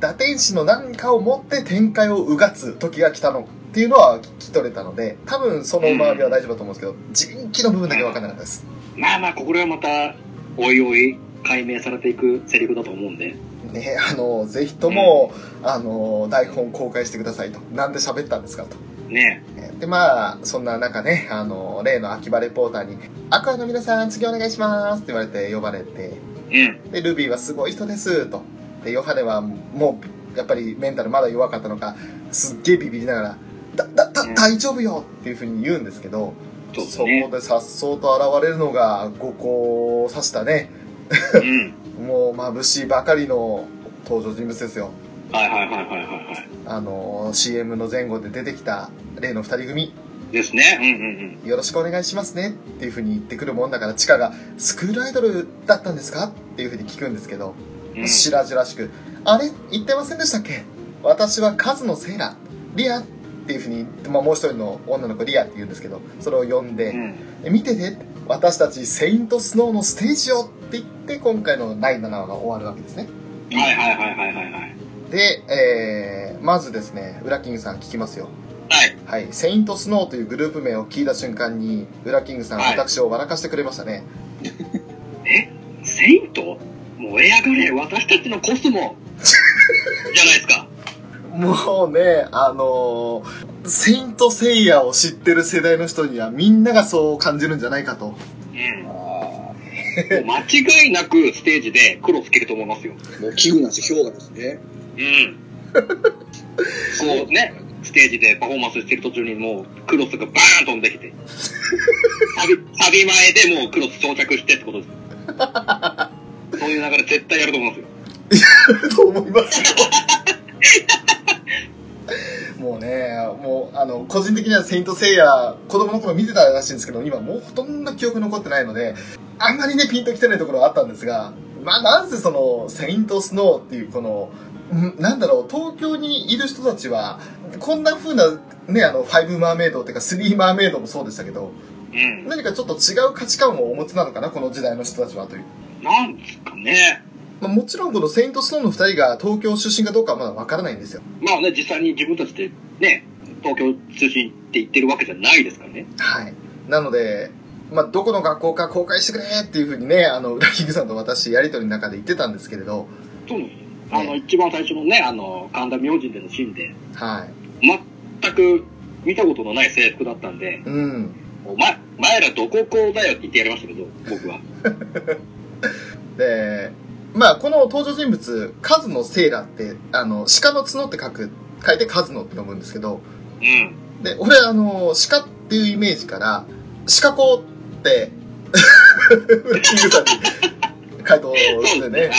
打天使の何かを持って展開をうがつ時が来たのっていうのは聞き取れたので、多分その周りは大丈夫だと思うんですけど、人気の部分だけ分かんなかったです。まあまあ、これはまた、おいおい解明されていくセリフだと思うんで。ね、あの、ぜひとも、あの、台本公開してくださいと。なんで喋ったんですかと。ねえーで、まあ、そんな中ね、あの、例の秋葉レポーターに、アクアの皆さん、次お願いしますって言われて呼ばれて、うん。で、ルビーはすごい人ですと。で、ヨハネはもう、やっぱりメンタルまだ弱かったのか、すっげえビビりながら、だ、だ、だうん、大丈夫よっていうふうに言うんですけど、そこね。でさっそうと現れるのが、五個を刺したね、うん。もう眩しいばかりの登場人物ですよ。はいはいはいはいはいはい。あの CM の前後で出てきた例の二人組ですね。うんうんよろしくお願いしますねっていう風に言ってくるもんだから、チカが、スクールアイドルだったんですか？っていう風に聞くんですけど、うん。うん白々しく、あれ？言ってませんでしたっけ？私はカズのセイラ、リアっていう風に言って、まあ、もう一人の女の子リアって言うんですけど、それを呼んで、うん。え見てて私たちセイントスノーのステージをって言って今回の第7話が終わるわけですね。はいはいはいはいはいはい。で、えー、まずですねウラキングさん聞きますよ。はい。はい。セイントスノーというグループ名を聞いた瞬間にウラキングさん、はい。私を笑かしてくれましたね。え？セイント？燃え上がれ私たちのコスモじゃないですか。もうねあのーセイントセイヤを知ってる世代の人にはみんながそう感じるんじゃないかとうん。もあう間違いなくステージで黒つけると思いますよ。あ、もう器具なし氷河ですね。うん。こうね、ステージでパフォーマンスしてる途中にもうクロスがバーン飛んできて、サビ、サビ前でもうクロス装着してってことです。そういう流れ絶対やると思いますよ。と思いますよ もうね、もう、あの、個人的にはセイントセイヤ、子供の頃見てたらしいんですけど、今もうほとんど記憶残ってないので、あんまりね、ピンときてないところはあったんですが、まあ、なんせその、セイントスノーっていう、この、んなんだろう、東京にいる人たちは、こんな風な、ね、あの、ファイブマーメイドっていうか、スリーマーメイドもそうでしたけど、うん。何かちょっと違う価値観をお持ちなのかな、この時代の人たちはという。なんですかね。まあ、もちろんこのセイントスノーの二人が東京出身かどうかはまだわからないんですよ。まあね、実際に自分たちでね、東京出身って言ってるわけじゃないですからね。はい。なので、まあ、どこの学校か公開してくれっていうふうにね、あの、裏キングさんと私、やりとりの中で言ってたんですけれど、そうなんですよ。あの、一番最初のね、あの、神田明神でのシーンで、はい。全く見たことのない制服だったんで、うん。お前、前らどここだよって言ってやりましたけど、僕は。で、まあ、この登場人物、カズのセイラって、あの、鹿の角って書く、書いてカズノって読むんですけど、うん。で、俺、あの、鹿っていうイメージから、鹿子って、裏 キングさんに回答してね。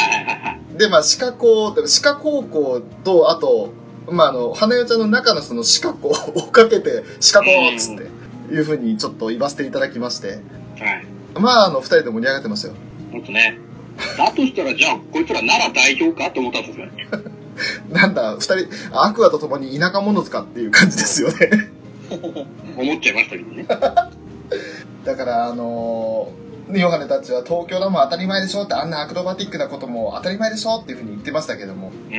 で、まあ、鹿高、鹿高校と、あと、まあ、あの、花代ちゃんの中のその鹿校を追っかけて、鹿校っつって、いうふうにちょっと言わせていただきまして、はい。まあ、あの、二人で盛り上がってましたよ。ほんとね。だとしたら、じゃあ、こいつら奈良代表かって思ったんですよね。なんだ、二人、アクアと共に田舎者かっていう感じですよね。思っちゃいましたけどね。だから、あのー、ヨガネたちは東京のも当たり前でしょって、あんなアクロバティックなことも当たり前でしょっていうふうに言ってましたけども、う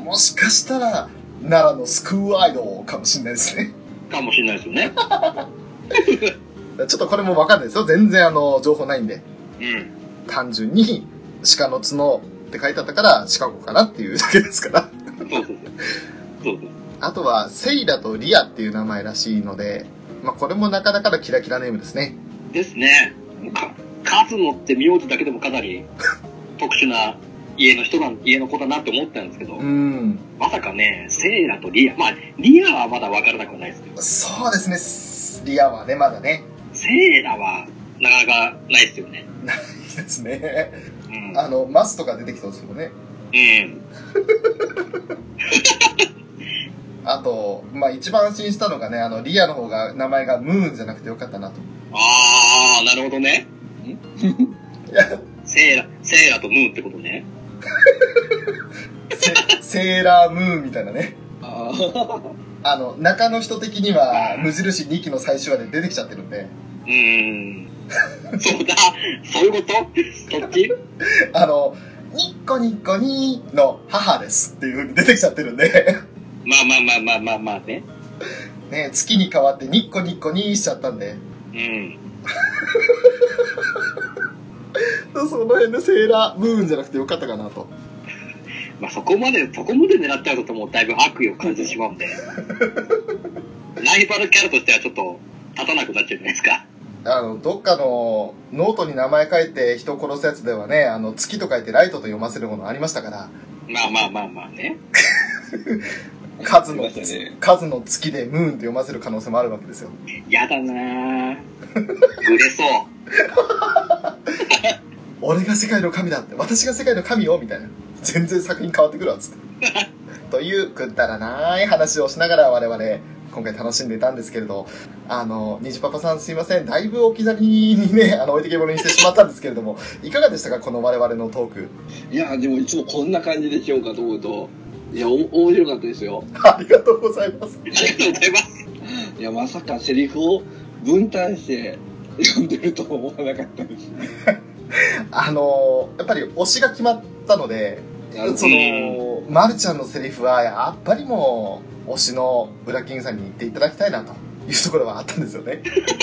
ん。もしかしたら、奈良のスクールアイドルかもしれないですね。かもしれないですよね。ちょっとこれもわかんないですよ。全然あの、情報ないんで。うん。単純に鹿の角って書いてあったからシカゴかなっていうだけですから。そうそうそう。そうそう。あとはセイラとリアっていう名前らしいので、まあこれもなかなかのキラキラネームですね。ですね。か、カズノって名字だけでもかなり特殊な家の人なん、家の子だなって思ったんですけど、うん。まさかね、セイラとリア、まあ、リアはまだ分からなくはないですけど、そうですねす。リアはね、まだね。セイラはなかなかないですよね。ないですね。うん。あの、マスとか出てきたんですよね。うん。あと、まあ一番安心したのがね、あの、リアの方が名前がムーンじゃなくてよかったなと。あー、なるほどね。いや、セイラ、セイラとムーンってことね。セセーラームーンみたいなね。ああの、中の人的には無印2期の最終話で出てきちゃってるんで、うーん。そうだ、そういうこと？そっち？あの、ニッコニッコニーの母ですっていう風に出てきちゃってるんで、まあまあまあまあまあまあね。ね、月に変わってニッコニッコニーしちゃったんで、うん。その辺でセーラームーンじゃなくてよかったかなと。まあそこまで、そこまで狙っちゃうともうだいぶ悪意を感じてしまうんで。ライバルキャラとしてはちょっと立たなくなっちゃうじゃないですか。あの、どっかのノートに名前書いて人を殺すやつではね、あの、月と書いてライトと読ませるものありましたから、まあまあまあまあね。数の、ね数の月でムーンって読ませる可能性もあるわけですよ。やだなぁ。売れそう。俺が世界の神だって、私が世界の神よみたいな。全然作品変わってくるわ、つって。というくだらない話をしながら我々、今回楽しんでいたんですけれど、あの、虹パパさんすいません。だいぶ置き去りにね、あの、置いてけぼりにしてしまったんですけれども、いかがでしたか？この我々のトーク。いや、でもいつもこんな感じでしようかと思うと、いや、お面白かったですよ。ありがとうございます。ありがとうございます。いや、まさかセリフを分担して読んでるとは思わなかったですね。あの、やっぱり推しが決まったので、その、まるちゃんのセリフは、やっぱりもう、推しのブラッキングさんに言っていただきたいなというところはあったんですよね。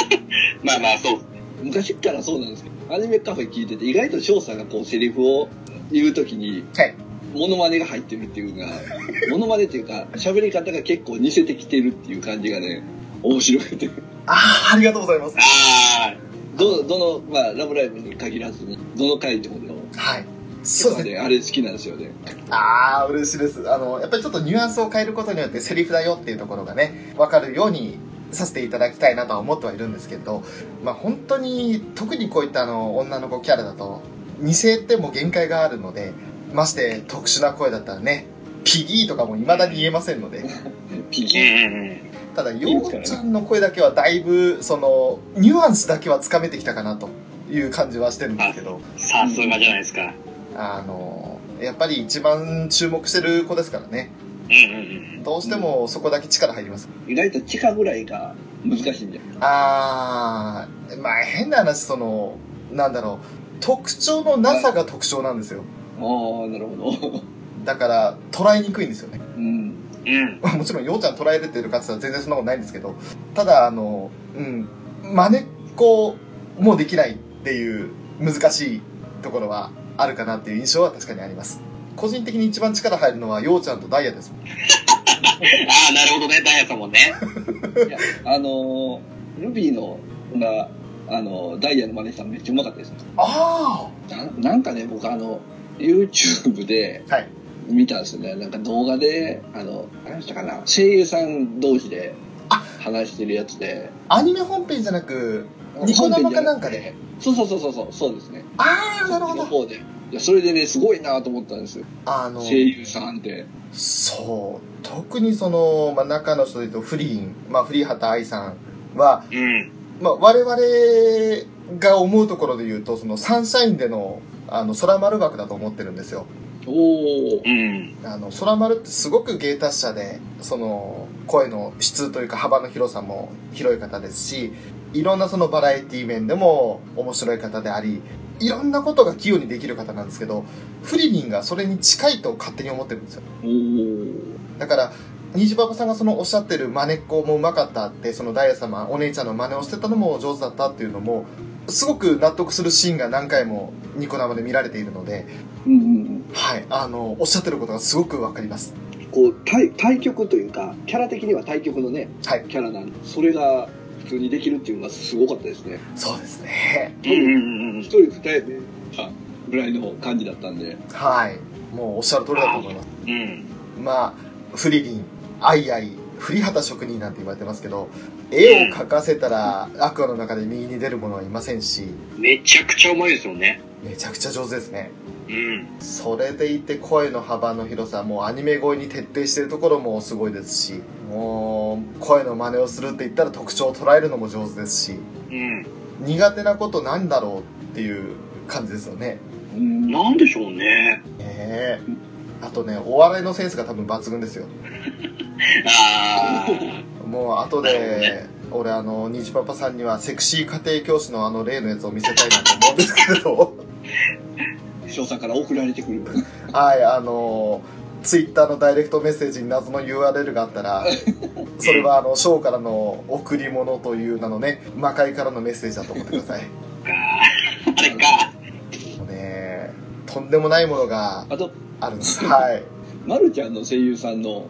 まあまあ、そう。昔からそうなんですけど、アニメカフェ聞いてて、意外と翔さんがこうセリフを言うときに、はい。モノマネが入ってるっていうのが、モノマネっていうか、喋り方が結構似せてきてるっていう感じがね、面白くて。ああ、ありがとうございます。あどの、どの、まあ、ラブライブに限らずに、どの回でも、はい。そうですね。ね、あれ好きなんですよね。ああ、嬉しいです。あの、やっぱりちょっとニュアンスを変えることによってセリフだよっていうところがね、わかるようにさせていただきたいなとは思ってはいるんですけど、まあ本当に、特にこういったあの、女の子キャラだと、似せても限界があるので、まして特殊な声だったらね、ピギーとかも未だに言えませんので、ピあ。うんうんうん。ただ、ようちゃんの声だけはだいぶ、その、ニュアンスだけはつかめてきたかなという感じはしてるんですけど、さすがじゃないですか。あの、やっぱり一番注目してる子ですからね。うんうんうん。どうしてもそこだけ力入ります。意外と地下ぐらいが難しいんだよ。あー、まあ変な話、その、なんだろう、特徴のなさが特徴なんですよ。ああ、なるほど。だから、捉えにくいんですよね。うん。うん。もちろん、ようちゃん捉えれてるかって言ったら全然そんなことないんですけど、ただ、あの、うん、真似っこもできないっていう難しいところはあるかなっていう印象は確かにあります。個人的に一番力入るのは、ようちゃんとダイヤです。ああ、なるほどね、ダイヤさんもね。いや、あのー、ルビーのが、あの、ダイヤの真似したのめっちゃうまかったです。あななんかね、僕あの、YouTube であはい。見たんですよね。なんか動画で、あの、何でしたかな、声優さん同士で話してるやつで、アニメ本編じゃなく、ニコ生かなんかで。そうそうそうそうそう、そうですね。ああ、なるほど。の方で。いや、それでね、すごいなと思ったんですよ。あの、声優さんって。そう。特にその、まあ、中の人で言うと、フリーン、まあ、フリー畑愛さんは、うん。まあ、我々が思うところで言うと、その、サンシャインでの、あの、空丸枠だと思ってるんですよ。おー。うん。あの、空丸ってすごく芸達者で、その、声の質というか幅の広さも広い方ですし、いろんなそのバラエティ面でも面白い方であり、いろんなことが器用にできる方なんですけど、フリリンがそれに近いと勝手に思ってるんですよ。だから、ニジパパさんがそのおっしゃってる真似っこもうまかったって、そのダイヤ様、お姉ちゃんの真似をしてたのも上手だったっていうのも、すごく納得するシーンが何回もニコ生で見られているので、うんうんうん。はい、あの、おっしゃってることがすごくわかります。こう、対、対局というか、キャラ的には対局のね、はい、キャラなんで、それが普通にできるっていうのがすごかったですね。そうですね。うんうんうん一。人二人で、あぐらいの感じだったんで。はい。もうおっしゃる通りだと思います。うん。まあ、フリリン、アイアイ、フリハタ職人なんて言われてますけど、絵を描かせたらアクアの中で右に出る者はいませんし、めちゃくちゃうまいですよね。めちゃくちゃ上手ですね。うん。それでいて声の幅の広さ、もうアニメ声に徹底してるところもすごいですし、もう声の真似をするって言ったら特徴を捉えるのも上手ですし、うん。苦手なことなんだろうっていう感じですよね。うんなんでしょうね。ねえ。あとね、お笑いのセンスが多分抜群ですよ。ああ。もう後で、俺あの、ニジパパさんにはセクシー家庭教師のあの例のやつを見せたいなと思うんですけれど、翔さんから送られてくる。はい、あの、ツイッターのダイレクトメッセージに謎の URL があったら、それはあの、ショーからの贈り物という名のね、魔界からのメッセージだと思ってください。か。あれか。もうね、とんでもないものがあと、あるんです。はい。まるちゃんの声優さんの、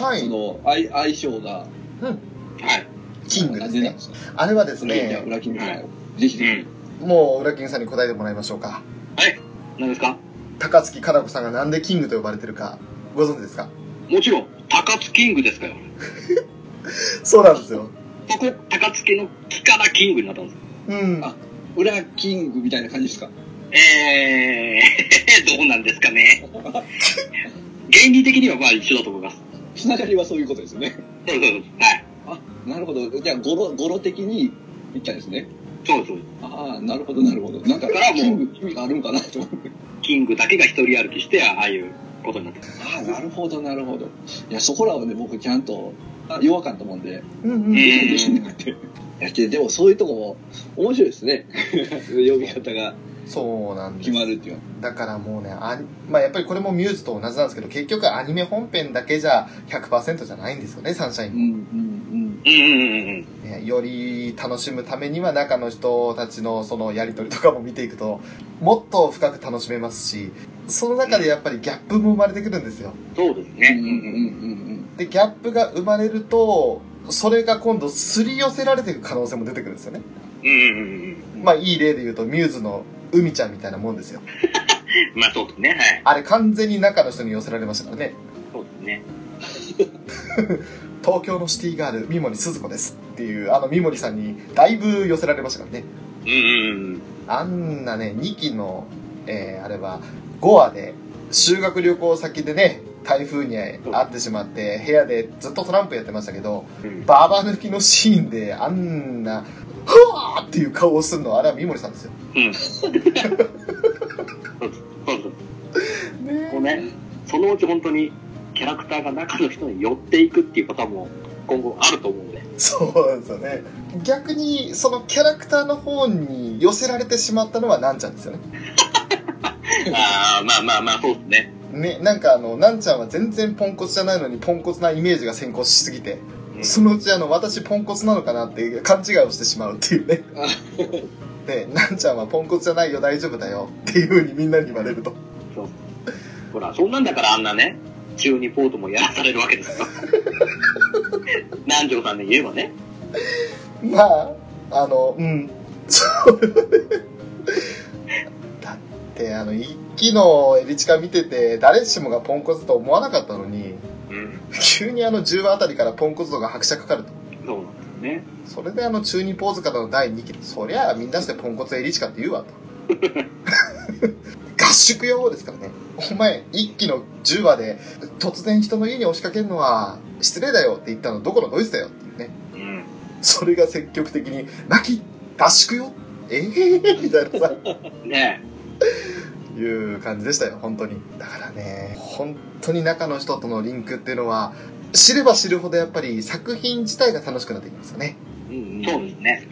はい。その、相相性が、はい。キングですねあれはですね、裏キングさんをぜひうぜん。もう、裏キングさんに答えてもらいましょうか。はい。何ですか？高槻かな子さんがなんでキングと呼ばれてるか、ご存知ですか？もちろん、高津キングですから。そうなんですよ。そこ、高津の木からキングになったんです。うん。あひ。裏キングみたいな感じですか？えー、どうなんですかね。原理的にはまあ一緒だと思います。つながりはそういうことですよね。そうそうそう。はい。あなるほど。じゃあ、語呂、語呂的に言ったんですね。そうそう。ああ、なるほど、なるほど。なんか、だからもうキング意味があるんかなと思って。キングだけが一人歩きして、ああいうことになってる。ああ、なるほど、なるほど。いや、そこらはね、僕ちゃんと、あ弱かったもんで、うんうん。なくて。いやででもそういうとこも面白いですね。呼び方がそうなんです決まるっていう。だからもうね、あまあ、やっぱりこれもミューズと同じなんですけど、結局アニメ本編だけじゃ100%じゃないんですよね、サンシャインも。うんうんうん。ね、より楽しむためには中の人たちのそのやりとりとかも見ていくと、もっと深く楽しめますし、その中でやっぱりギャップも生まれてくるん。ですよ。そうです。ね。うん。うん。うん。で、ギャップが生まれると、それが今度すり寄せられていく可能性も出てくるん。ですよね。うん。うん。うん。うん。まあいい例で言うと、ミューズの海ちゃん。みたいなもん。ですよ。まあそうですね。はい。あれ完全に中の人に寄せられましたからね。そうですね。東京のシティガール、三森鈴子ですっていう、あの三森さんにだいぶ寄せられましたからね。うんうんうん。あんなね、2期の、えー、あれは、5話で、修学旅行先でね、台風に遭ってしまって、部屋でずっとトランプやってましたけど、うんババ抜きのシーンで、あんな、ふわーっていう顔をするのは、あれは三森さんですよ。うん。そうそうそう。こうねね、そのうち本当にキャラクターが中の人に寄っていくっていうことも今後あると思うんで。そうなんですよね。逆に、そのキャラクターの方に寄せられてしまったのはなんちゃんですよね。ああ、まあまあまあ、そうですね。ね、なんかあの、なんちゃんは全然ポンコツじゃないのにポンコツなイメージが先行しすぎて、うんそのうちあの、私ポンコツなのかなって勘違いをしてしまうっていうね。で、なんちゃんはポンコツじゃないよ、大丈夫だよっていう風にみんなに言われると。そうほら、そんなんだからあんなね、中二ポートもやらされるわけですよ。南條さんで言えばね。まあ、あの、うん。そうだって、あの、一期のエリチカ見てて、誰しもがポンコツと思わなかったのに、うん。急にあの10話あたりからポンコツ度が拍車かかると。そうなんですね。それであの中二ポーズからの第2期、そりゃあみんなしてポンコツエリチカって言うわと。合宿用ですからね。お前、一期の10話で突然人の家に押しかけるのは失礼だよって言ったのどこのドイツだよっていうね。うん。それが積極的に、泣き合宿よええー、みたいなさ、ねいう感じでしたよ、本当に。だからね、本当に中の人とのリンクっていうのは、知れば知るほどやっぱり作品自体が楽しくなってきますよね。うんうんそうですね。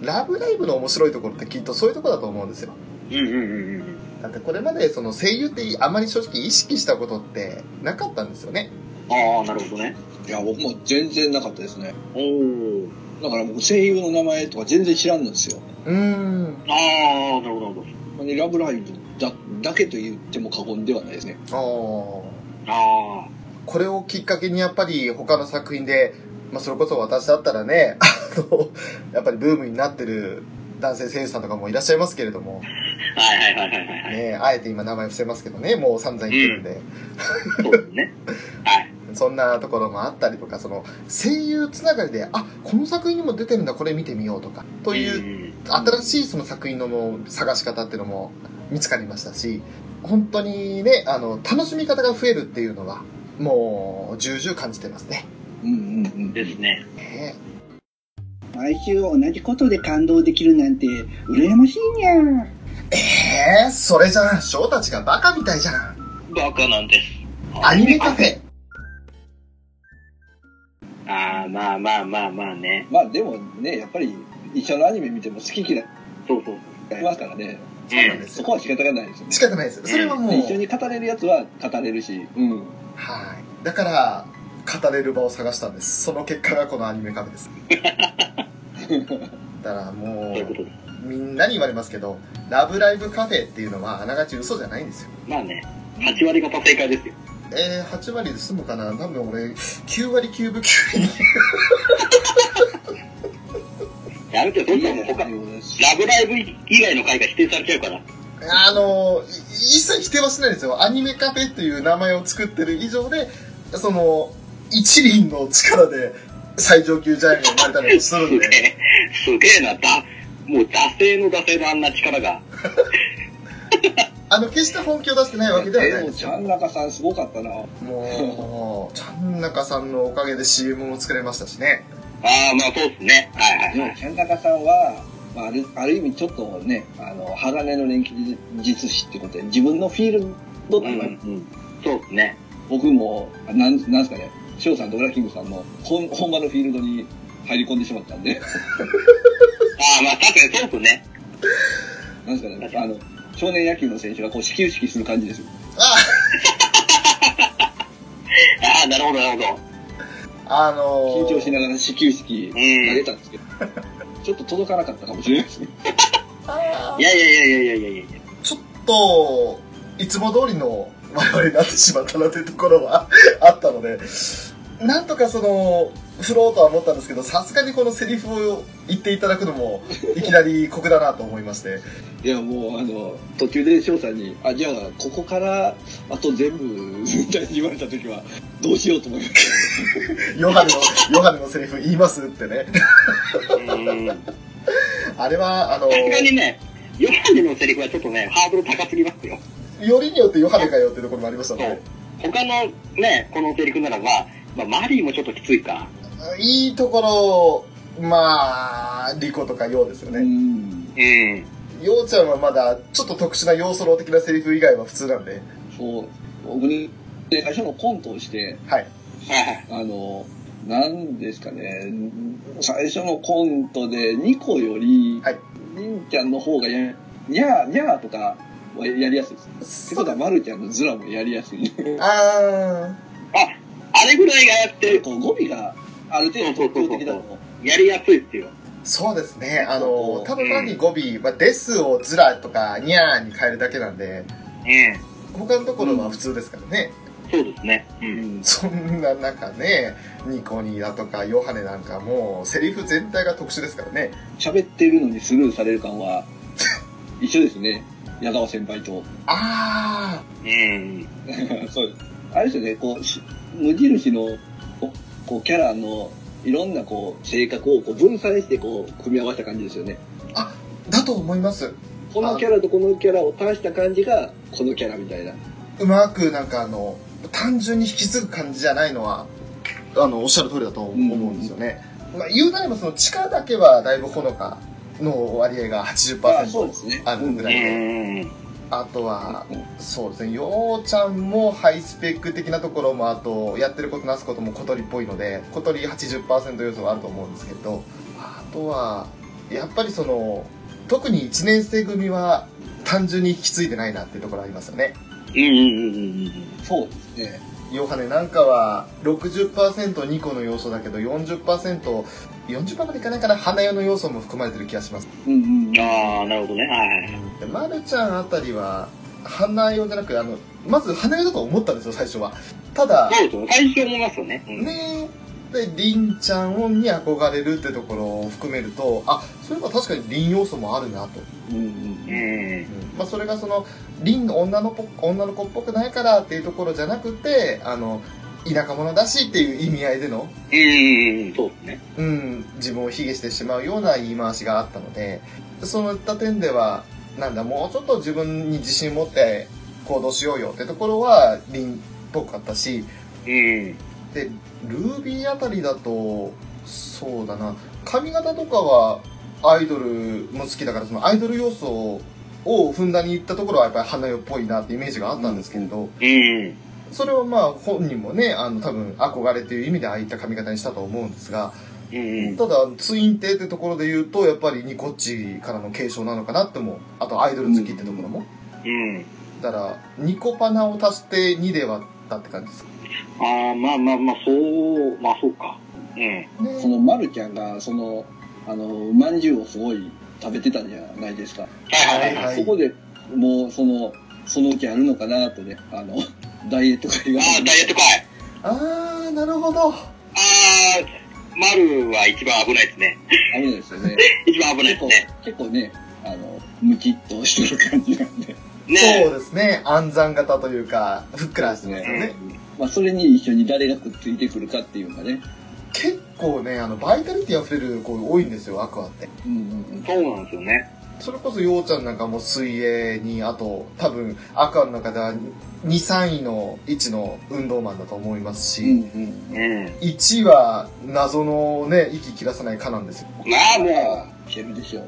ラブライブの面白いところってきっとそういうところだと思うんですよ。うんうんうんうん。だってこれまでその声優ってあまり正直意識したことってなかったんですよね。ああ、なるほどね。いや、僕も全然なかったですね。おお。だから僕声優の名前とか全然知らんのですよ。うーん。ああ、なるほど、なるほど。ねラブライブだだけと言っても過言ではないですね。あーあこれをきっかけにやっぱり他の作品で、まあそれこそ私だったらね、あの、やっぱりブームになってる男性声優さんとかもいらっしゃいますけれども、あ。はいはいはいはいはいはい。ね、あえて今名前伏せますけどね、もう散々言ってるんで、そうですね。はい。そんなところもあったりとか、その声優つながりで、あ、この作品にも出てるんだ、これ見てみようとか、というう新しいその作品の探し方っていうのも見つかりましたし、本当にね、あの、楽しみ方が増えるっていうのは、もう、重々感じてますね。うんうんうんん。ですね。ね毎週同じことで感動できるなんて羨ましいにゃん。えー、それじゃあ、翔たちがバカみたいじゃん。バカなんです。アニメカフェ。ああ、まあまあまあまあね。まあでもね、やっぱり一緒のアニメ見ても好き嫌いそうそう。ありますからね。そうなんですよ。そこは仕方がないですよね。仕方ないです。それはもう、で一緒に語れるやつは語れるし、うん。はい。だから、語れる場を探したんです。その結果がこのアニメカフェです。だからもう。みんなに言われますけど、ラブライブカフェっていうのはあながち嘘じゃないんですよ。まあね、8割方正解ですよ。えー、8割で済むかな？多分俺、9割9分9厘。やるけど、どんどんもう他、ラブライブ以外の回が否定されちゃうから。あの、い一切否定はしないんですよ。アニメカフェという名前を作ってる以上で、その、一輪の力で最上級ジャイアンが生まれたりもすするんで。すげえな、だ、もう惰性の惰性のあんな力が。あの、決して本気を出してないわけではないですよ。ちゃん中さんすごかったな。もう、ちゃん中さんのおかげで CM も作れましたしね。ああ、まあそうですね。はいはいちゃんかかさんは、まあ、あるある意味ちょっとね、あの、鋼の錬金術師ってことで、自分のフィールドとか、うんうんそうですね。僕も、あなん、なんすかね、翔さんとウラキングさんの本本場のフィールドに入り込んでしまったんで、ああ、まあ確かにそうですね。なんすかね、あの、少年野球の選手がこう始球式する感じですよ。あああ、なるほどなるほど。あのー緊張しながら始球式投げたんですけど、ちょっと届かなかったかもしれないですね。あいやいやいやいやいやいやいや。ーちょっと、いつも通りの我々になってしまったなというところはあったので、なんとかその、振ろうとは思ったんですけど、さすがにこのセリフを言っていただくのも、いきなり酷だなと思いまして。いや、もう、あの、途中で翔さんに、あ、じゃあ、ここから、あと全部、みたいに言われた時は、どうしようと思いました。ヨハネの、ヨハネのセリフ言いますってね。うん。あれは、あのさすがにね、ヨハネのセリフはちょっとね、ハードル高すぎますよ。よりによってヨハネかよっていうところもありましたのそうで、。他のね、このセリフならば、まあ、マリーもちょっときついか。いいところ、まあ、リコとかヨウですようね。ん。うん。ヨウちゃんはまだ、ちょっと特殊な要素論的なセリフ以外は普通なんで、そう。僕ね、で最初のコントをして、はい。あの、なんですかね、最初のコントで、ニコより、はいりんちゃんの方がや、にゃー、にゃーとかはやりやすいです。ってことは、まるちゃんのズラもやりやすい。ああ、あれぐらいがやって、こう語尾がある程度特徴的だと。やりやすいっていう。ーそうですね。あの、ただ単に語尾、まあ、ですをズラとかニャーに変えるだけなんで、うん。他のところは普通ですからね。そうですね。う。うんん。そんな中ね、ニコニだとかヨハネなんかもう、セリフ全体が特殊ですからね。喋ってるのにスルーされる感は、一緒ですね。矢川先輩と。あうん。そうです。あれですよね、こう、し無印の、こうキャラの、いろんな、こう、性格をこう分散して、こう、組み合わせた感じですよね。ー、だと思います。このキャラとこのキャラを足した感じが、このキャラみたいな。うまくなんかあの、単純に引き継ぐ感じじゃないのは、あの、おっしゃる通りだと思うんですよね。まあ、言うなればその力だけはだいぶほのかの割合があそうで80%すね。あるぐらういで。ん。あとは、うんそうですね、ようちゃんもハイスペック的なところも、あと、やってることなすことも小鳥っぽいので、小鳥80%要素はあると思うんですけど、あとは、やっぱりその、特に1年生組は単純に引き継いでないなっていうところありますよね。うんうんうんうんそうですね。ヨハネなんかは 60%2 個の要素だけど40%、40%までいかないかな、花代の要素も含まれてる気がします。うん。ああ、なるほどね。はい。でまるちゃんあたりは、花代じゃなくて、あの、まず花代だと思ったんですよ、最初は。ただ、そうですよね。最初思いますよね。うん。ねで、りんちゃんに憧れるってところを含めると、あ、そういえば確かにりん要素もあるなと。うんうんううん。ん。まあ、それがその、りんの女の子女の子っぽくないからっていうところじゃなくて、あの、田舎者だしっていう意味合いでの、うんうんうん。そうですね。うん、自分を卑下してしまうような言い回しがあったので、そういった点では、なんだ、もうちょっと自分に自信持って行動しようよってところは、りんっぽかったし、うん。で、ルービーあたりだと、そうだな、髪型とかはアイドルも好きだから、そのアイドル要素をふんだんにいったところはやっぱり花代っぽいなってイメージがあったんですけれど、うん。それはまあ本人もね、あの多分憧れっていう意味でああいった髪型にしたと思うんですが、うん。ただツインテーってところで言うと、やっぱりニコッチからの継承なのかなっても、あとアイドル好きってところも。うん。だから、ニコパナを足して2で割ったって感じです。ああ、まあまあまあ、そう、まあそうか。うん。ねそのまるちゃんが、その、あの、まんじゅうをすごい食べてたんじゃないですか。はいはいはい。はいそこでもう、その、そのうちあるのかなとね、あの、ダイエット会が。ああ、ダイエット会。あー、なるほど。ああ、丸は一番危ないですね。危ないですよね。一番危ない結構ですね。、結構ね、あの、ムキッとしてる感じなんで。ねそうですね。暗算型というか、ふっくらしてますよね。まあ、それに一緒に誰がくっついてくるかっていうかね。結構ね、あの、バイタリティ溢れる子多いんですよ、アクアって。うんうんうん。そうなんですよね。それこそようちゃんなんかも水泳に、あと多分アクアの中では2、3位の位置の運動マンだと思いますし、うんうん。うん。1位は謎のね、息切らさないかなんですよ。まあもいけるでしょう。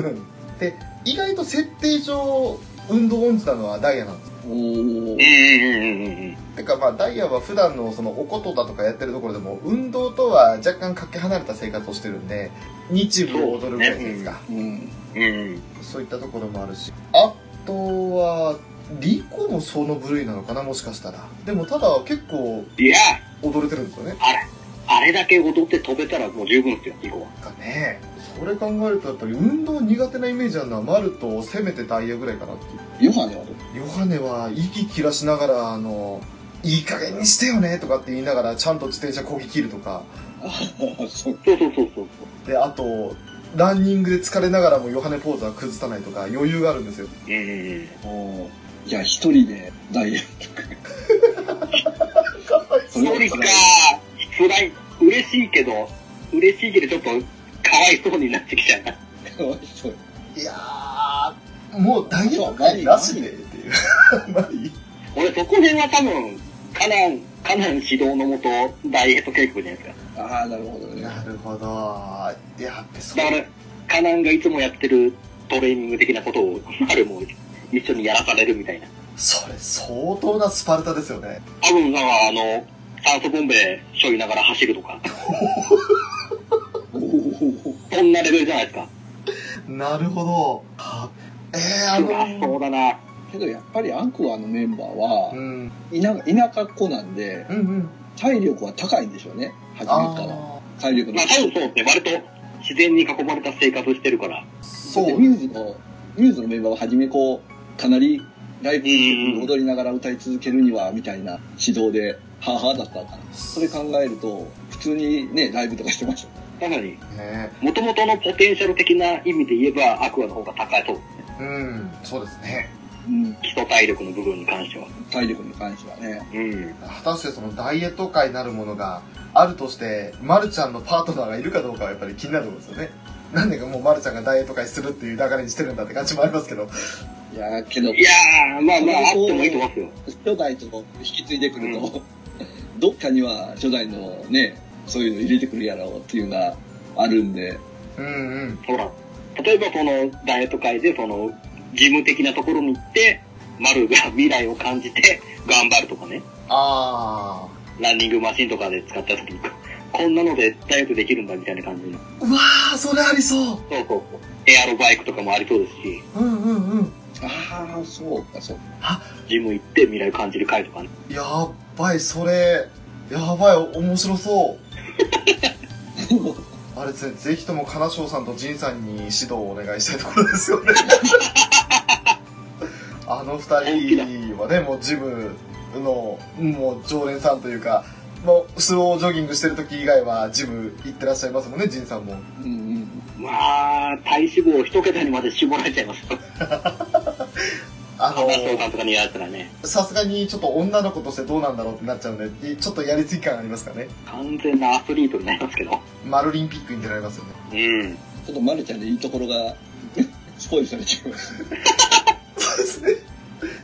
で、意外と設定上、運動音痴なのはダイヤなんです。おう、うんうんー。うんうんうんてかまあダイヤは普段のそのおことだとかやってるところでも運動とは若干かけ離れた生活をしてるんで日舞を踊るぐらいですかうん。うん。うん。そういったところもあるしあとはリコもその部類なのかなもしかしたらでもただ結構踊れてるんですよねあれ、あれだけ踊って飛べたらもう十分ですよ、以降は。かねそれ考えるとやっぱり運動苦手なイメージあるのはマルとせめてダイヤぐらいかなっていうヨハネはどう？ヨハネは息切らしながらあのいい加減にしてよねとかって言いながらちゃんと自転車こぎ切るとかああ、そう。そうそうそうそう。で、あと、ランニングで疲れながらもヨハネポーズは崩さないとか余裕があるんですよ。うんうんうん。おーじゃあ一人でダイエット。そうですか。辛い。嬉しいけど、嬉しいけどちょっと、かわいそうになってきちゃうな。かわいそう。いやー、もうダイエット会なしでっていう。マ リ俺そこ辺は多分、カナン、カナン指導のもと、ダイエット計画じゃないですか。ああ、なるほどね。なるほど。やっぱそうだ。から、カナンがいつもやってるトレーニング的なことを、あれも一緒にやらされるみたいな。それ相当なスパルタですよね。多分、なんかあの、酸素ボンベ背負いながら走るとか、そんなレベルじゃないですか。なるほど。はえー、あうわそのうだな。けどやっぱりアンクアのメンバーはうん。田田舎っ子なんでうんうん。体力は高いんでしょうね初めからあ体力のまあ多分そうですね、割と自然に囲まれた生活してるから。ーそう。でミューズのミューズのメンバーは初めこうかなりライブうん踊りながら歌い続けるにはみたいな指導ではあはあだったそれ考えると普通にねライブとかしてました確かに、ね元々のポテンシャル的な意味で言えば、アクアの方が高いそう。うん、そうですね。うん基礎体力の部分に関しては。体力に関してはねうん。果たしてそのダイエット界なるものがあるとして、まるちゃんのパートナーがいるかどうかはやっぱり気になるところですよね。なんでかもうまるちゃんがダイエット界するっていう流れにしてるんだって感じもありますけど。いやーけどいやー、まあまあ、あってもいいと思いますよ。初代と引き継いでくると、どっかには初代のねそういうの入れてくるやろうっていうのがあるんでうんうん。ほら、例えばその、ダイエット界でその、事務的なところに行って、丸が未来を感じて頑張るとかね。あランニングマシンとかで使った時に、こんなのでダイエットできるんだみたいな感じの。ー。うわー、それありそう。そうそうそう。エアロバイクとかもありそうですし、うんうんうん。ああそうかそうジム行って未来を感じる会とかね。やっばい、それ、やばい、面白そう。あれですね、ぜひとも金賞さんと仁さんに指導をお願いしたいところですよね。あの二人はね、もうジムの、もう常連さんというか、もうスロージョギングしてる時以外はジム行ってらっしゃいますもんね、仁さんも。うんうんまあ、体脂肪を一桁にまで絞られちゃいますよ。あの、さすがにちょっと女の子としてどうなんだろうってなっちゃうんで、ちょっとやりすぎ感ありますかね？完全なアスリートになりますけど。マルリンピックに出られますよね。うん。ちょっとまるちゃんのいいところがスポイルされちゃいますそうですね。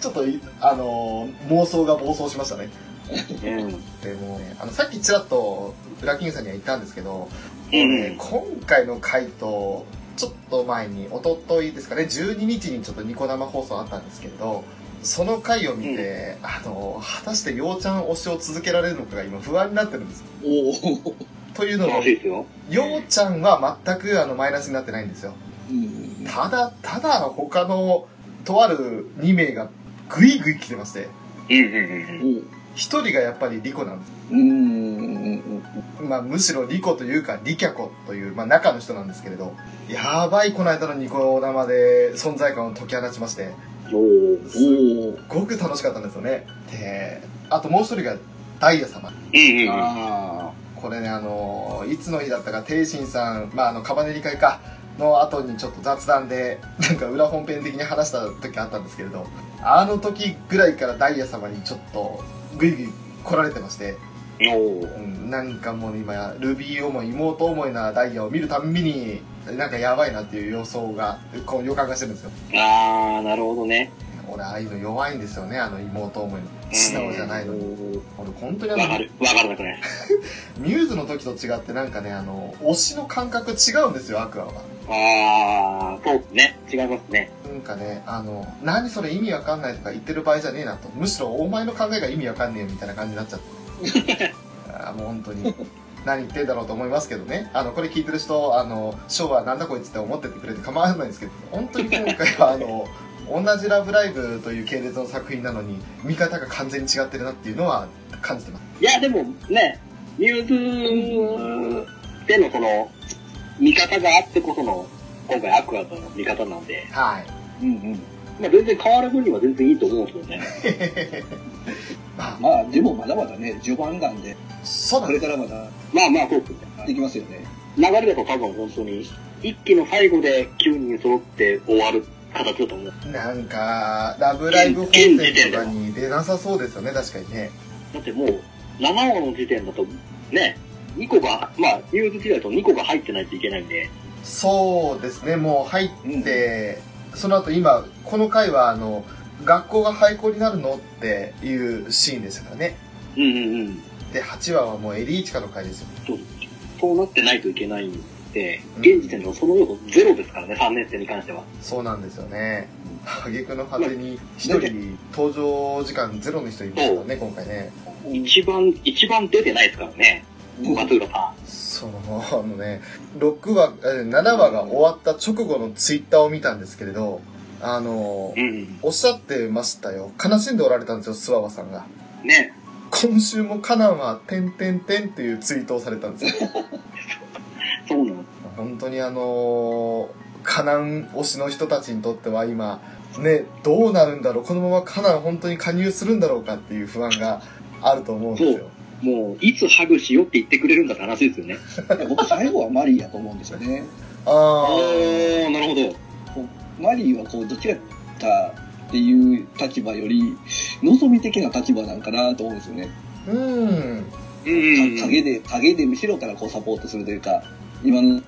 ちょっとい、あのー妄想が暴走しましたね。うん。でもね、あの、さっきちらっと、ブラキングさんには言ったんですけど、うん。今回の回と、ちょっと前に、一昨日ですかね、12日にちょっとニコ生放送あったんですけれど、その回を見て、あの、果たしてようちゃん推しを続けられるのかが今不安になってるんです。おおというのもよ。ようちゃんは全くあのマイナスになってないんですよ。うんただ、ただ他の、とある2名がグイグイ来てまして、うんうんうん。お一人がやっぱりリコなんです。うんまあ、むしろリコというか、リキャコという、まあ、中の人なんですけれど、やばい、この間のニコ生で存在感を解き放ちまして、おー。おすっごく楽しかったんですよね。で、あともう一人がダイヤ様。うんうんうん。あこれね、あの、いつの日だったか、テイシンさん、まあ、あの、カバネリ会か、の後にちょっと雑談で、なんか裏本編的に話した時あったんですけれど、あの時ぐらいからダイヤ様にちょっと、ぐいぐい来られてまして。うんなんかもう今、ルビー思い、妹思いなダイヤを見るたんびに、なんかやばいなっていう予想が、こう予感がしてるんですよ。あー、なるほどね。俺、ああいうの弱いんですよね、あの妹思いの。素直じゃないのに。俺、本当にあの、わかる。わからなくない。ミューズの時と違ってなんかね、あの、推しの感覚違うんですよ、アクアは。あー、そうですね。違いますね。なんかね、あの、何それ意味わかんないとか言ってる場合じゃねえなと。むしろお前の考えが意味わかんねえみたいな感じになっちゃって。あーもう本当に。何言ってんだろうと思いますけどね。あの、これ聞いてる人、あの、昭和なんだこいつって思っててくれて構わないんですけど、本当に今回はあの、同じラブライブという系列の作品なのに、見方が完全に違ってるなっていうのは感じてます。いや、でもね、ミューズでのその、見方があってこその、今回アクアとの見方なんで、はい。うんうん。まあ全然変わる分には全然いいと思うんですけどね。まあ、まあ、でもまだまだね、序盤なんで、こそうなんですれからまだまあまあそうですね。できますよね。流れだと多分本当に、一期の最後で9人揃って終わる形だと思う。なんか、ラブライブ本編とかに出なさそうですよね、確かにね。だってもう、7話の時点だと、ね、2個が、まあ、ニュース時代だと2個が入ってないといけないんで、そうですね、もう入って、その後今、この回は、あの、学校が廃校になるのっていうシーンでしたからね。うんうんうん。で、8話はもうエリーチカの回ですよ。そうそうなってないといけないんで、うん現時点ではその要素ゼロですからね、3年生に関しては。そうなんですよね。挙句の果てに、一人、登場時間ゼロの人いましたからね、今回ね。一番、一番出てないですからね、その、あのね、6話、え7話が終わった直後のツイッターを見たんですけれど、あのん。、うん。おっしゃってましたよ。悲しんでおられたんですよ、スワワさんが。ね。今週もカナンは、てんてんてんっていうツイートをされたんですよ。そうなの？本当にあのー、カナン推しの人たちにとっては今、ね、どうなるんだろう、このままカナン本当に加入するんだろうかっていう不安があると思うんですよ。もう、いつハグしようって言ってくれるんだって話ですよね。僕最後はマリーやと思うんですよね。あー、なるほど。マリーはこう、どちらかっていう立場より、望み的な立場なんかなと思うんですよね。あ、うん。うん。か影で、影で後ろからこうサポートするというか、今の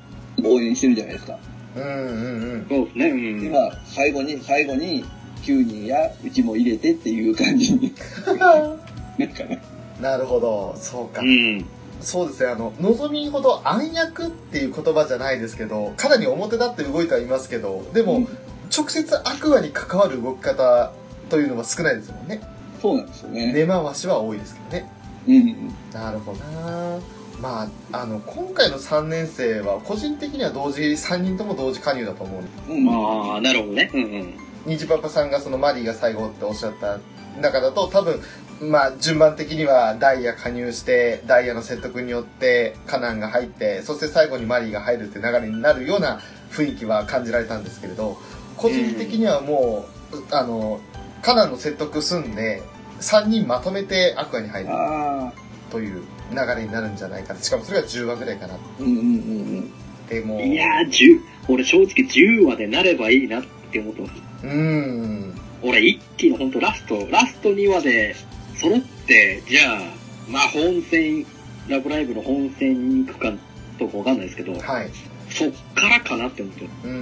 応援してるじゃないですか。うんうんうん。そうですね。うん。で、まあ、最後に、最後に、9人やうちも入れてっていう感じに、なんかね。なるほど、そうかう。ん。そうですね、あの、望みほど暗躍っていう言葉じゃないですけど、かなり表立って動いてはいますけど、でも、うん直接アクアに関わる動き方というのは少ないですもんね。そうなんですよね。根回しは多いですけどね。うん。なるほどなまあ、あの、今回の3年生は、個人的には同時、3人とも同時加入だと思う。うん。まあ、なるほどね。うんうん。ニジパパさんがそのマリーが最後っておっしゃった中だと、多分、まあ、順番的にはダイヤ加入して、ダイヤの説得によってカナンが入って、そして最後にマリーが入るって流れになるような雰囲気は感じられたんですけれど、個人的にはもう、あの、カナンの説得済んで、3人まとめてアクアに入る。という流れになるんじゃないかな。しかもそれが10話ぐらいかな。うんうんうんでも、いやー、10、俺正直10話でなればいいなって思ってます。うーん。俺一期の本当ラスト、ラスト2話で揃って、じゃあ、まあ本戦、ラブライブの本戦に行くかどうかわかんないですけど、はい。そっからかなって思ってる。うんうんう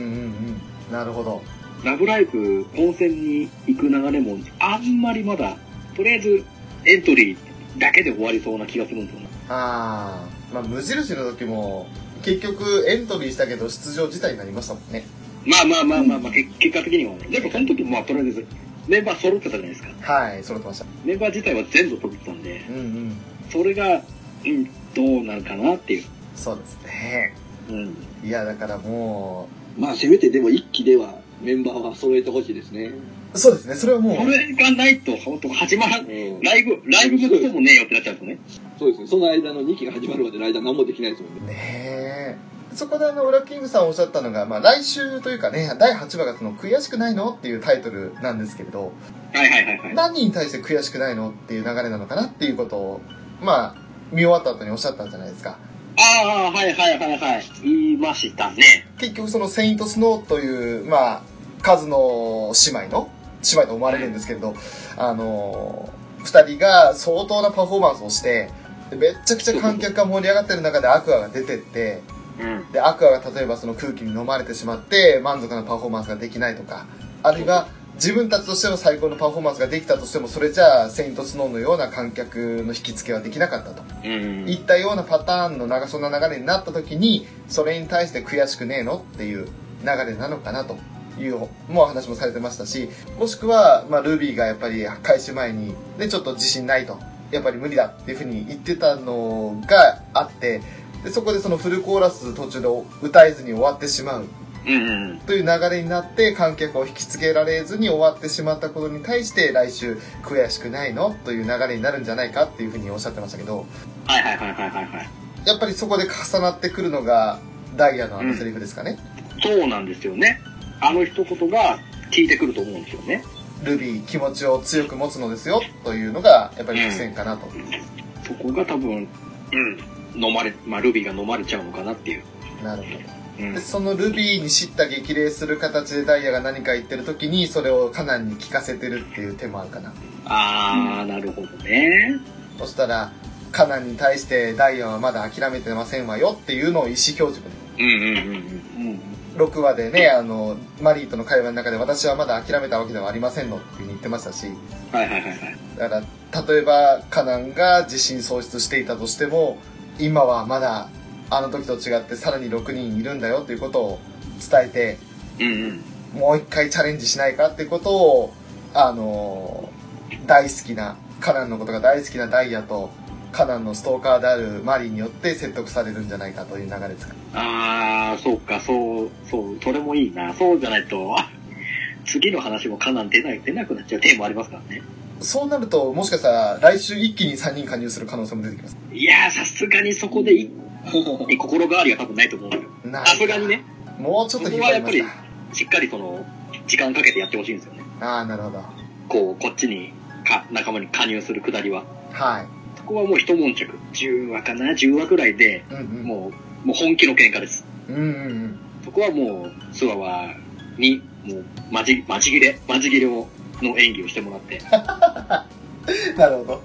ん。なるほど。ラブライブ本戦に行く流れもあんまりまだ、とりあえずエントリーだけで終わりそうな気がするんですよね。ああ、まあ無印の時も、結局エントリーしたけど出場自体になりましたもんね。まあまあまあまあまあ、結結果的にはね。でもその時もまあとりあえずメンバー揃ってたじゃないですか。はい、揃ってました。メンバー自体は全部揃ってたんで、うんうん。それが、うん、どうなるかなっていう。そうですね。うん。いや、だからもうん。まあ、せめてでも一期ではメンバーは揃えてほしいですね。う、そうですね、それはもう、これがないと、本当始まらん。うん。ライブ、ライブもねえよってなっちゃうんですよね。そうですね。その間の2期が始まるまでの間何もできないですもんね。ねえ。そこであの、ウラキングさんおっしゃったのが、まあ来週というかね、第8話がその、悔しくないのっていうタイトルなんですけれど、はいはいはいはい。何に対して悔しくないのっていう流れなのかなっていうことを、まあ、見終わった後におっしゃったんじゃないですか。ああ、はいはいはいはい。言いましたね。結局そのセイントスノーという、まあ、数の姉妹の、姉妹と思われるんですけれど、あの、二人が相当なパフォーマンスをして、でめっちゃくちゃ観客が盛り上がってる中でアクアが出てって、うん。で、アクアが例えばその空気に飲まれてしまって満足なパフォーマンスができないとか、あるいは自分たちとしての最高のパフォーマンスができたとしても、それじゃあ、セイントスノーのような観客の引き付けはできなかったと。うん。いったようなパターンの長そんな流れになった時に、それに対して悔しくねえのっていう流れなのかなという、もうお話もされてましたし、もしくは、まあ、ルビーがやっぱり開始前に、ね、ちょっと自信ないと。やっぱり無理だっていうふうに言ってたのがあって、でそこでそのフルコーラス途中で歌えずに終わってしまううんうん。という流れになって観客を引きつけられずに終わってしまったことに対して来週悔しくないの？という流れになるんじゃないかっていうふうにおっしゃってましたけどはいはいはいはいはいはい。やっぱりそこで重なってくるのがダイヤのあのセリフですかね、そうなんですよね。あの一言が効いてくると思うんですよね。ルビー気持ちを強く持つのですよというのがやっぱり伏線かなと、そこが多分、うん、飲まれ、まあ、ルビーが飲まれちゃうのかなっていう。なるほどうんで。そのルビーに叱咤激励する形でダイヤが何か言ってる時にそれをカナンに聞かせてるっていう手もあるかなあー、なるほどね。そしたらカナンに対してダイヤはまだ諦めてませんわよっていうのを意思表示でうんうんうんうん。6話でね、あの、マリーとの会話の中で私はまだ諦めたわけではありませんのって言ってましたし、うん。はいはいはいはい。だから、例えばカナンが自信喪失していたとしても、今はまだあの時と違ってさらに6人いるんだよっていうことを伝えて、うんうん。もう一回チャレンジしないかっていうことを、あの、大好きな、カナンのことが大好きなダイヤと、カナンのストーカーであるマリーによって説得されるんじゃないかという流れですか。あー、そうか、そう、そう、それもいいな。そうじゃないと、あ次の話もカナン出ない、出なくなっちゃうテーマありますからね。そうなると、もしかしたら来週一気に3人加入する可能性も出てきます。いやー、さすがにそこでい心変わりは多分ないと思うんですよ。なさすがにね、もうちょっと引っ張りました。しっかりその、時間かけてやってほしいんですよね。ああ、なるほど。こう、こっちに、か、仲間に加入するくだりは。はい。そこはもう一悶着。10話かな ?10 話くらいで、うんうん。もう、もう本気の喧嘩です。うんうんうん。そこはもう、スワワに、もう、まじ、まじ切れ、まじ切れを、の演技をしてもらって、なるほど。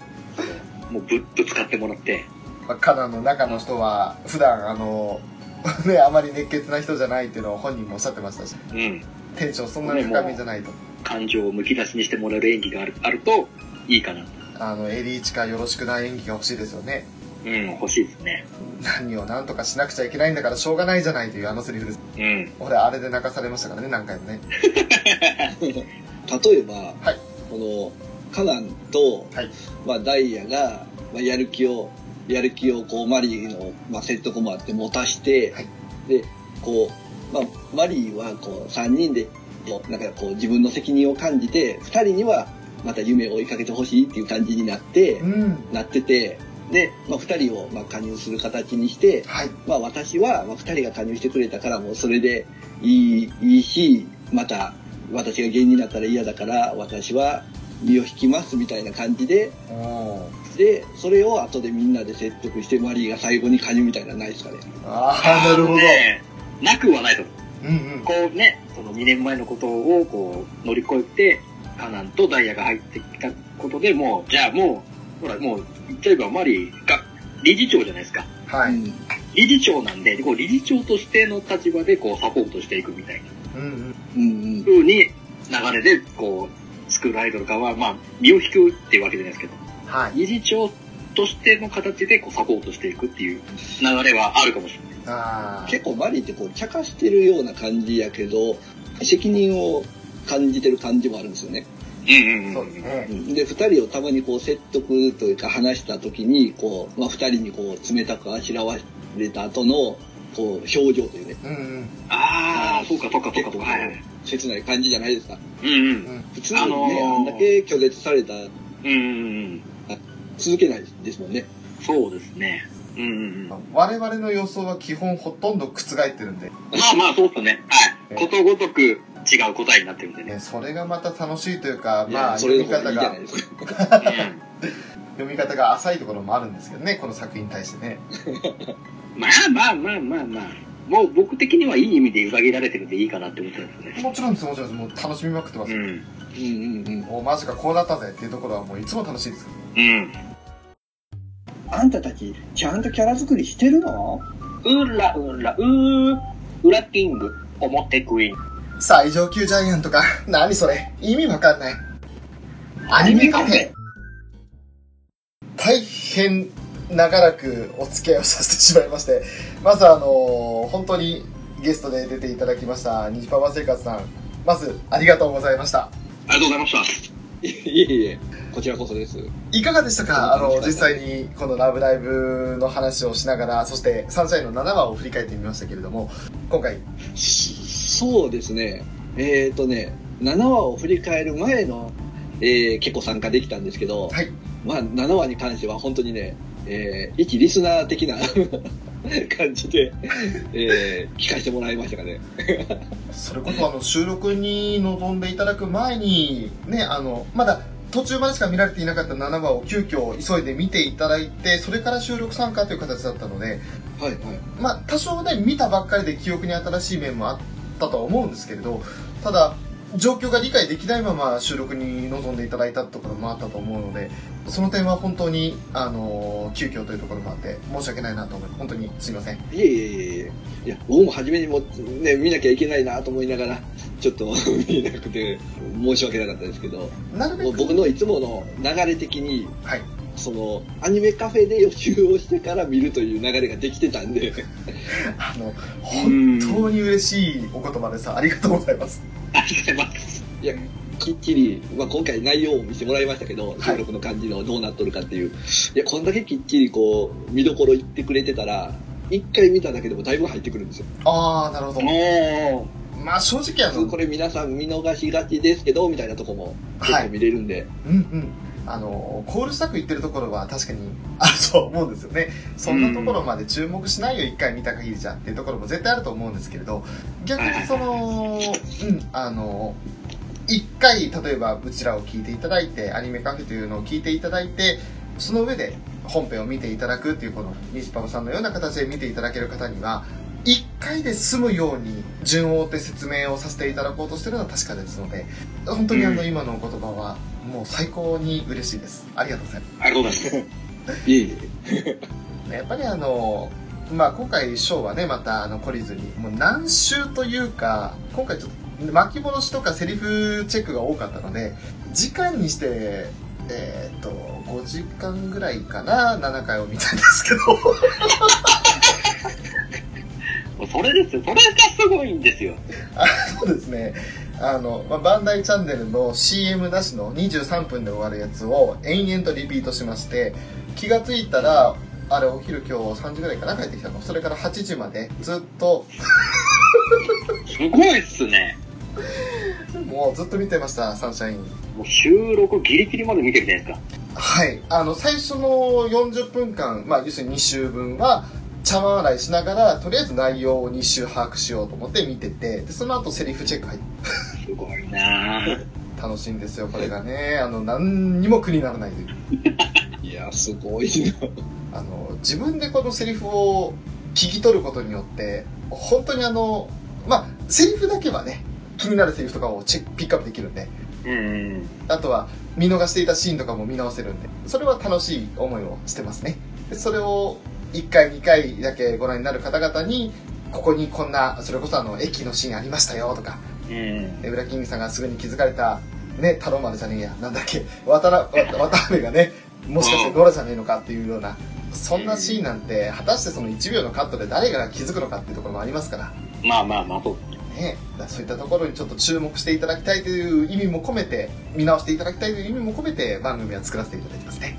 もうぶ、ぶつかってもらって、まあ、カナンの中の人は、普段、あの、ね、あまり熱血な人じゃないっていうのを本人もおっしゃってましたし、うん。テンションそんなに高めじゃないと。感情をむき出しにしてもらえる演技がある、あると、いいかな。あの、エリーチカよろしくな演技が欲しいですよね。うん、欲しいですね。何を何とかしなくちゃいけないんだからしょうがないじゃないというあのセリフです。うん。俺、あれで泣かされましたからね、何回もね。例えば、はいこのカナンと、はいまあ、ダイヤが、まあ、やる気をやる気をこうマリーの、まあ、説得もあって持たして、はいでこう、まあ、マリーはこう3人でなんかこう自分の責任を感じて2人にはまた夢を追いかけてほしいっていう感じになって、うん。なっててで、まあ、2人をまあ加入する形にして、はい。まあ私は、まあ、二人が加入してくれたからもうそれでいい、いいし、また私が芸人になったら嫌だから私は身を引きますみたいな感じで、で、それを後でみんなで説得してマリーが最後に加入みたいなのないですかね。ああ、なるほど。ねなくはないと思う。うんうん。こうね、その2年前のことをこう乗り越えて、カナンとダイヤが入ってきたことでもう、じゃあもう、ほらもう、言っちゃえばマリーが理事長じゃないですか。はい。うん理事長なんで、こう理事長としての立場でこうサポートしていくみたいなうんうん。うんうん。風に流れで、こう、スクールアイドル側は、まあ、身を引くっていうわけじゃないですけど、はい。理事長としての形でこうサポートしていくっていう流れはあるかもしれない。ああ。結構マリーってこう茶化してるような感じやけど、責任を感じてる感じもあるんですよね。うんうんそうですね。で、二人をたまにこう説得というか話した時に、こう、まあ二人にこう冷たくあしらわれた後の、こう、表情というね、うんうん。ああ、そうかそうかそうかそうか。切ない感じじゃないですか。うんうん。うん。普通にね、あのーあんだけ拒絶されたらうんうんうん。続けないですもんね。そうですね。うんうんうん。ま我々の予想は基本ほとんど覆ってるんで、あまあ、そうっすね。はい。ことごとく違う答えになってるんでね。ね、それがまた楽しいというか、まあ、読み方が。読み方が浅いところもあるんですけどね、この作品に対してね。まあまあまあまあまあ。もう僕的にはいい意味で裏切られてるんでいいかなって思ってるんですね。もちろんです、もちろんです。もう楽しみまくってます。うん。うんうんうん。おマジか、こうなったぜっていうところはもういつも楽しいです。うん。あんたたち、ちゃんとキャラ作りしてるの？うらうらうー、ウラキング、表クイーン。最上級ジャイアントか。何それ意味わかんない。アニメカフェ。大変長らくお付き合いをさせてしまいまして、まずあの本当にゲストで出ていただきました、ニジパパ生活さん。まず、ありがとうございました。ありがとうございました。いえいえ、こちらこそです。いかがでしたか？あの、実際にこのラブライブの話をしながら、そしてサンシャインの7話を振り返ってみましたけれども、今回、そうですね。えっ、ー、とね、7話を振り返る前の、えー結構参加できたんですけど、はい。まあ、7話に関しては本当にね、えー一リスナー的な 感じで、えー聞かせてもらいましたかね。それこそあの収録に臨んでいただく前に、ね、あの、まだ途中までしか見られていなかった7話を急遽急いで見ていただいて、それから収録参加という形だったので、はいはい。まあ多少ね、見たばっかりで記憶に新しい面もあったとは思うんですけれど、ただ、状況が理解できないまま収録に臨んでいただいたところもあったと思うので、その点は本当に、あの、急遽というところもあって、申し訳ないなと思い、本当にすいません。いえいえいえいや、僕も初めにもね、見なきゃいけないなと思いながら、ちょっと見えなくて、申し訳なかったですけど、なるべく、僕のいつもの流れ的に、はい。その、アニメカフェで予習をしてから見るという流れができてたんで、あの、本当に嬉しいお言葉です。ありがとうございます。ありがとうございます。いや、きっちり、まあ、今回内容を見せてもらいましたけど、い収録の感じのどうなっとるかっていう。いや、こんだけきっちりこう、見どころ言ってくれてたら、一回見ただけでもだいぶ入ってくるんですよ。ああ、なるほど。おまあ正直あの、これ皆さん見逃しがちですけど、みたいなとこも結はい構見れるんで、うんうん。あの、コールスタッフ言ってるところは確かにあると思うんですよね。そんなところまで注目しないよ、一回見た限りじゃっていうところも絶対あると思うんですけれど、逆にその、うん、あの、一回、例えばうちらを聞いていただいて、アニメカフェというのを聞いていただいて、その上で本編を見ていただくっていうこの、ニジパパさんのような形で見ていただける方には、一回で済むように順を追って説明をさせていただこうとしてるのは確かですので、本当にあの、うん今のお言葉はもう最高に嬉しいです。ありがとうございます。ありがとうございます。いえいえ。やっぱりあの、まあ今回ショーはね、またあの懲りずに、もう何週というか、今回ちょっと巻き戻しとかセリフチェックが多かったので、時間にして、えーっと、5時間ぐらいかな、7回を見たんですけど、それですよ。それがすごいんですよ。あそうですね。あの、まあ、バンダイチャンネルの CM なしの23分で終わるやつを延々とリピートしまして、気がついたら、あれお昼今日3時ぐらいかな帰ってきたの。それから8時までずっと、すごいっすね。もうずっと見てました、サンシャイン。もう収録ギリギリまで見てるじゃないですか。はい。あの、最初の40分間、まあ、要するに2週分は、茶碗洗いしながら、とりあえず内容を2週把握しようと思って見てて、で、その後セリフチェック入って、すごいなぁ。楽しいんですよ、これがね。あの、何にも苦にならないという。いや、すごいな。あの、自分でこのセリフを聞き取ることによって、本当にあの、まあ、セリフだけはね、気になるセリフとかをチェック、ピックアップできるんで、うん。あとは見逃していたシーンとかも見直せるんで、それは楽しい思いをしてますね。でそれを1回2回だけご覧になる方々に、ここにこんな、それこそあの、駅のシーンありましたよとか、うん。でウラキングさんがすぐに気づかれた、ね、太郎丸じゃねえや、なんだっけ、渡辺がね、もしかしてドラじゃねえのかっていうような、そんなシーンなんて、果たしてその1秒のカットで誰が気づくのかっていうところもありますから、まあまあまあ、そう。ね、だからそういったところにちょっと注目していただきたいという意味も込めて、見直していただきたいという意味も込めて番組は作らせていただいてますね。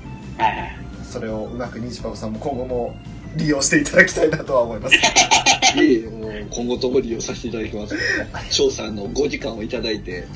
それをうまくニジパパさんも今後も利用していただきたいなとは思います。いえいえ、もう今後とも利用させていただきます。翔さんの5時間をいただいて、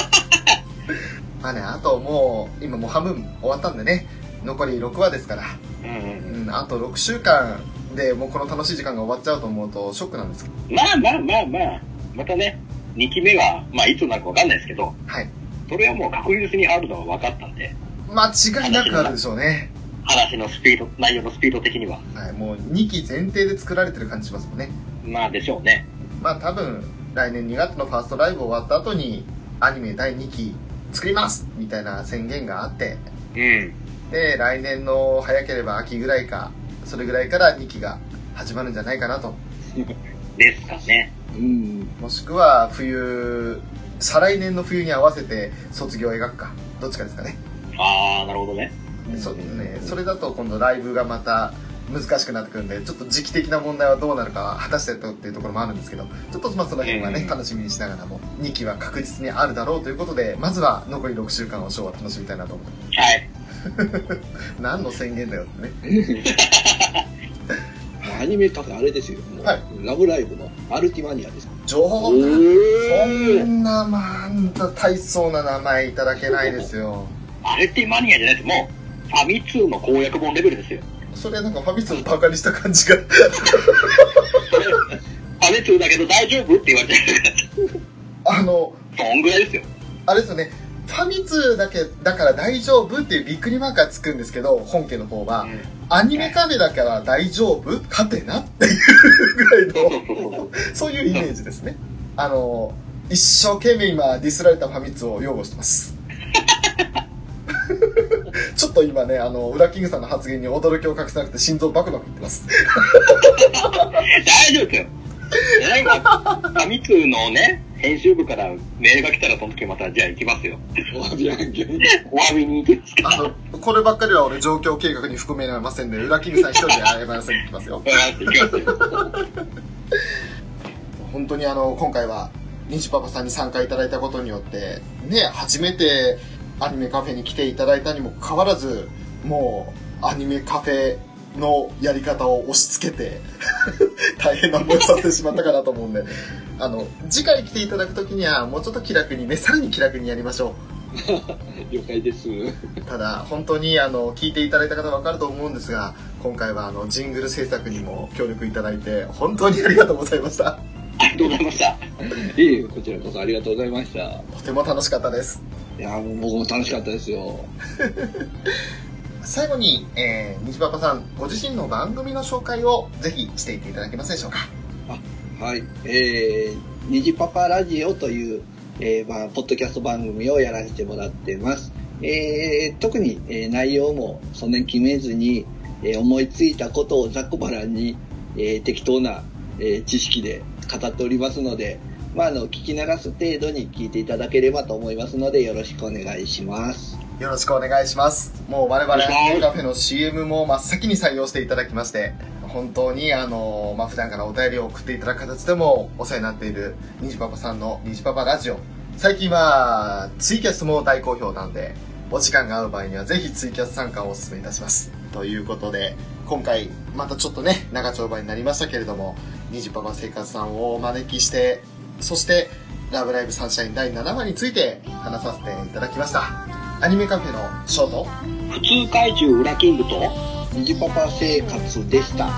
まあね、あともう、今もう半分終わったんでね、残り6話ですから、うんうん。うん、あと6週間でもうこの楽しい時間が終わっちゃうと思うとショックなんですけど、まあまあまあまあ、またね、2期目が、まあいつになるかわかんないですけど、はい。それはもう確実にあるのは分かったんで、間違いなくあるでしょうね。話のスピード、内容のスピード的には。はい、もう2期前提で作られてる感じしますもんね。まあでしょうね。まあ多分、来年2月のファーストライブ終わった後に、アニメ第2期作りますみたいな宣言があって、うん。で、来年の早ければ秋ぐらいか、それぐらいから2期が始まるんじゃないかなと。ですかね。うん。もしくは冬、再来年の冬に合わせて卒業を描くか。どっちかですかね。あー、なるほどね。そね、それだと今度ライブがまた難しくなってくるんで、ちょっと時期的な問題はどうなるかは果たしてとっていうところもあるんですけど、ちょっとまあその辺はね、うん楽しみにしながらも、2期は確実にあるだろうということで、まずは残り6週間をショーは楽しみたいなと思って。はい。何の宣言だよってね。アニメカフェあれですよ。はいラブライブのアルティマニアです。情報そーんな、まあ、あんた大層な名前いただけないですよ。アルティマニアじゃないです。もう、ファミ通の公約本レベルですよ。それなんかファミ通のバカにした感じが。ファミ通だけど大丈夫って言われてる。あの、そんぐらいですよ。あれですよね。ファミ通だけだから大丈夫っていうびっくりマークがつくんですけど、本家の方は、アニメカフェだから大丈夫勝てなっていうぐらいの、そういうイメージですね。あの、一生懸命今ディスられたファミ通を擁護してます。ちょっと今ね、あの、ウラキングさんの発言に驚きを隠せなくて心臓バクバクいってます。大丈夫ですよ。ファミ通のね、編集部からメールが来たらその時また、じゃあ行きますよ。お詫び。お詫びに行きますかあの、こればっかりは俺状況計画に含められませんので、ウラキングさん一人で謝らせに行きますよ。ら。行きますよ。本当にあの、今回は、ニジパパさんに参加いただいたことによって、ね、初めてアニメカフェに来ていただいたにもかかわらず、もう、アニメカフェのやり方を押し付けて、大変な思いをさせてしまったかなと思うんで、あの、次回来ていただくときには、もうちょっと気楽にね、さらに気楽にやりましょ 了解です。う。ただ、本当にあの、聞いていただいた方はわかると思うんですが、今回はあの、ジングル制作にも協力いただいて、本当にありがとうございました。ありがとうございました。いこちらこそありがとうございました。いとても楽しかったです。や、もう僕も楽しかったですよ。最後に、えー、西パパさん、ご自身の番組の紹介をぜひしていっていただけますでしょうか。はい。えー、にじパパラジオという、えー、まあ、ポッドキャスト番組をやらせてもらってます。えー、特に、えー内容もそんなに決めずに、えー思いついたことをざっこばらんに、えー適当な、えー知識で語っておりますので、まあ、あの、聞き流す程度に聞いていただければと思いますので、よろしくお願いします。よろしくお願いします。もう我々カフェの CM も真っ先に採用していただきまして、本当にあの、まあ、普段からお便りを送っていただく形でもお世話になっているニジパパさんのニジパパラジオ。最近はツイキャスも大好評なんで、お時間が合う場合にはぜひツイキャス参加をお勧めいたします。ということで、今回またちょっとね、長丁場になりましたけれども、ニジパパ生活さんをお招きして、そして、ラブライブサンシャイン第7話について話させていただきました。アニメカフェのショート、普通怪獣ウラキングと、虹パパ生活でした。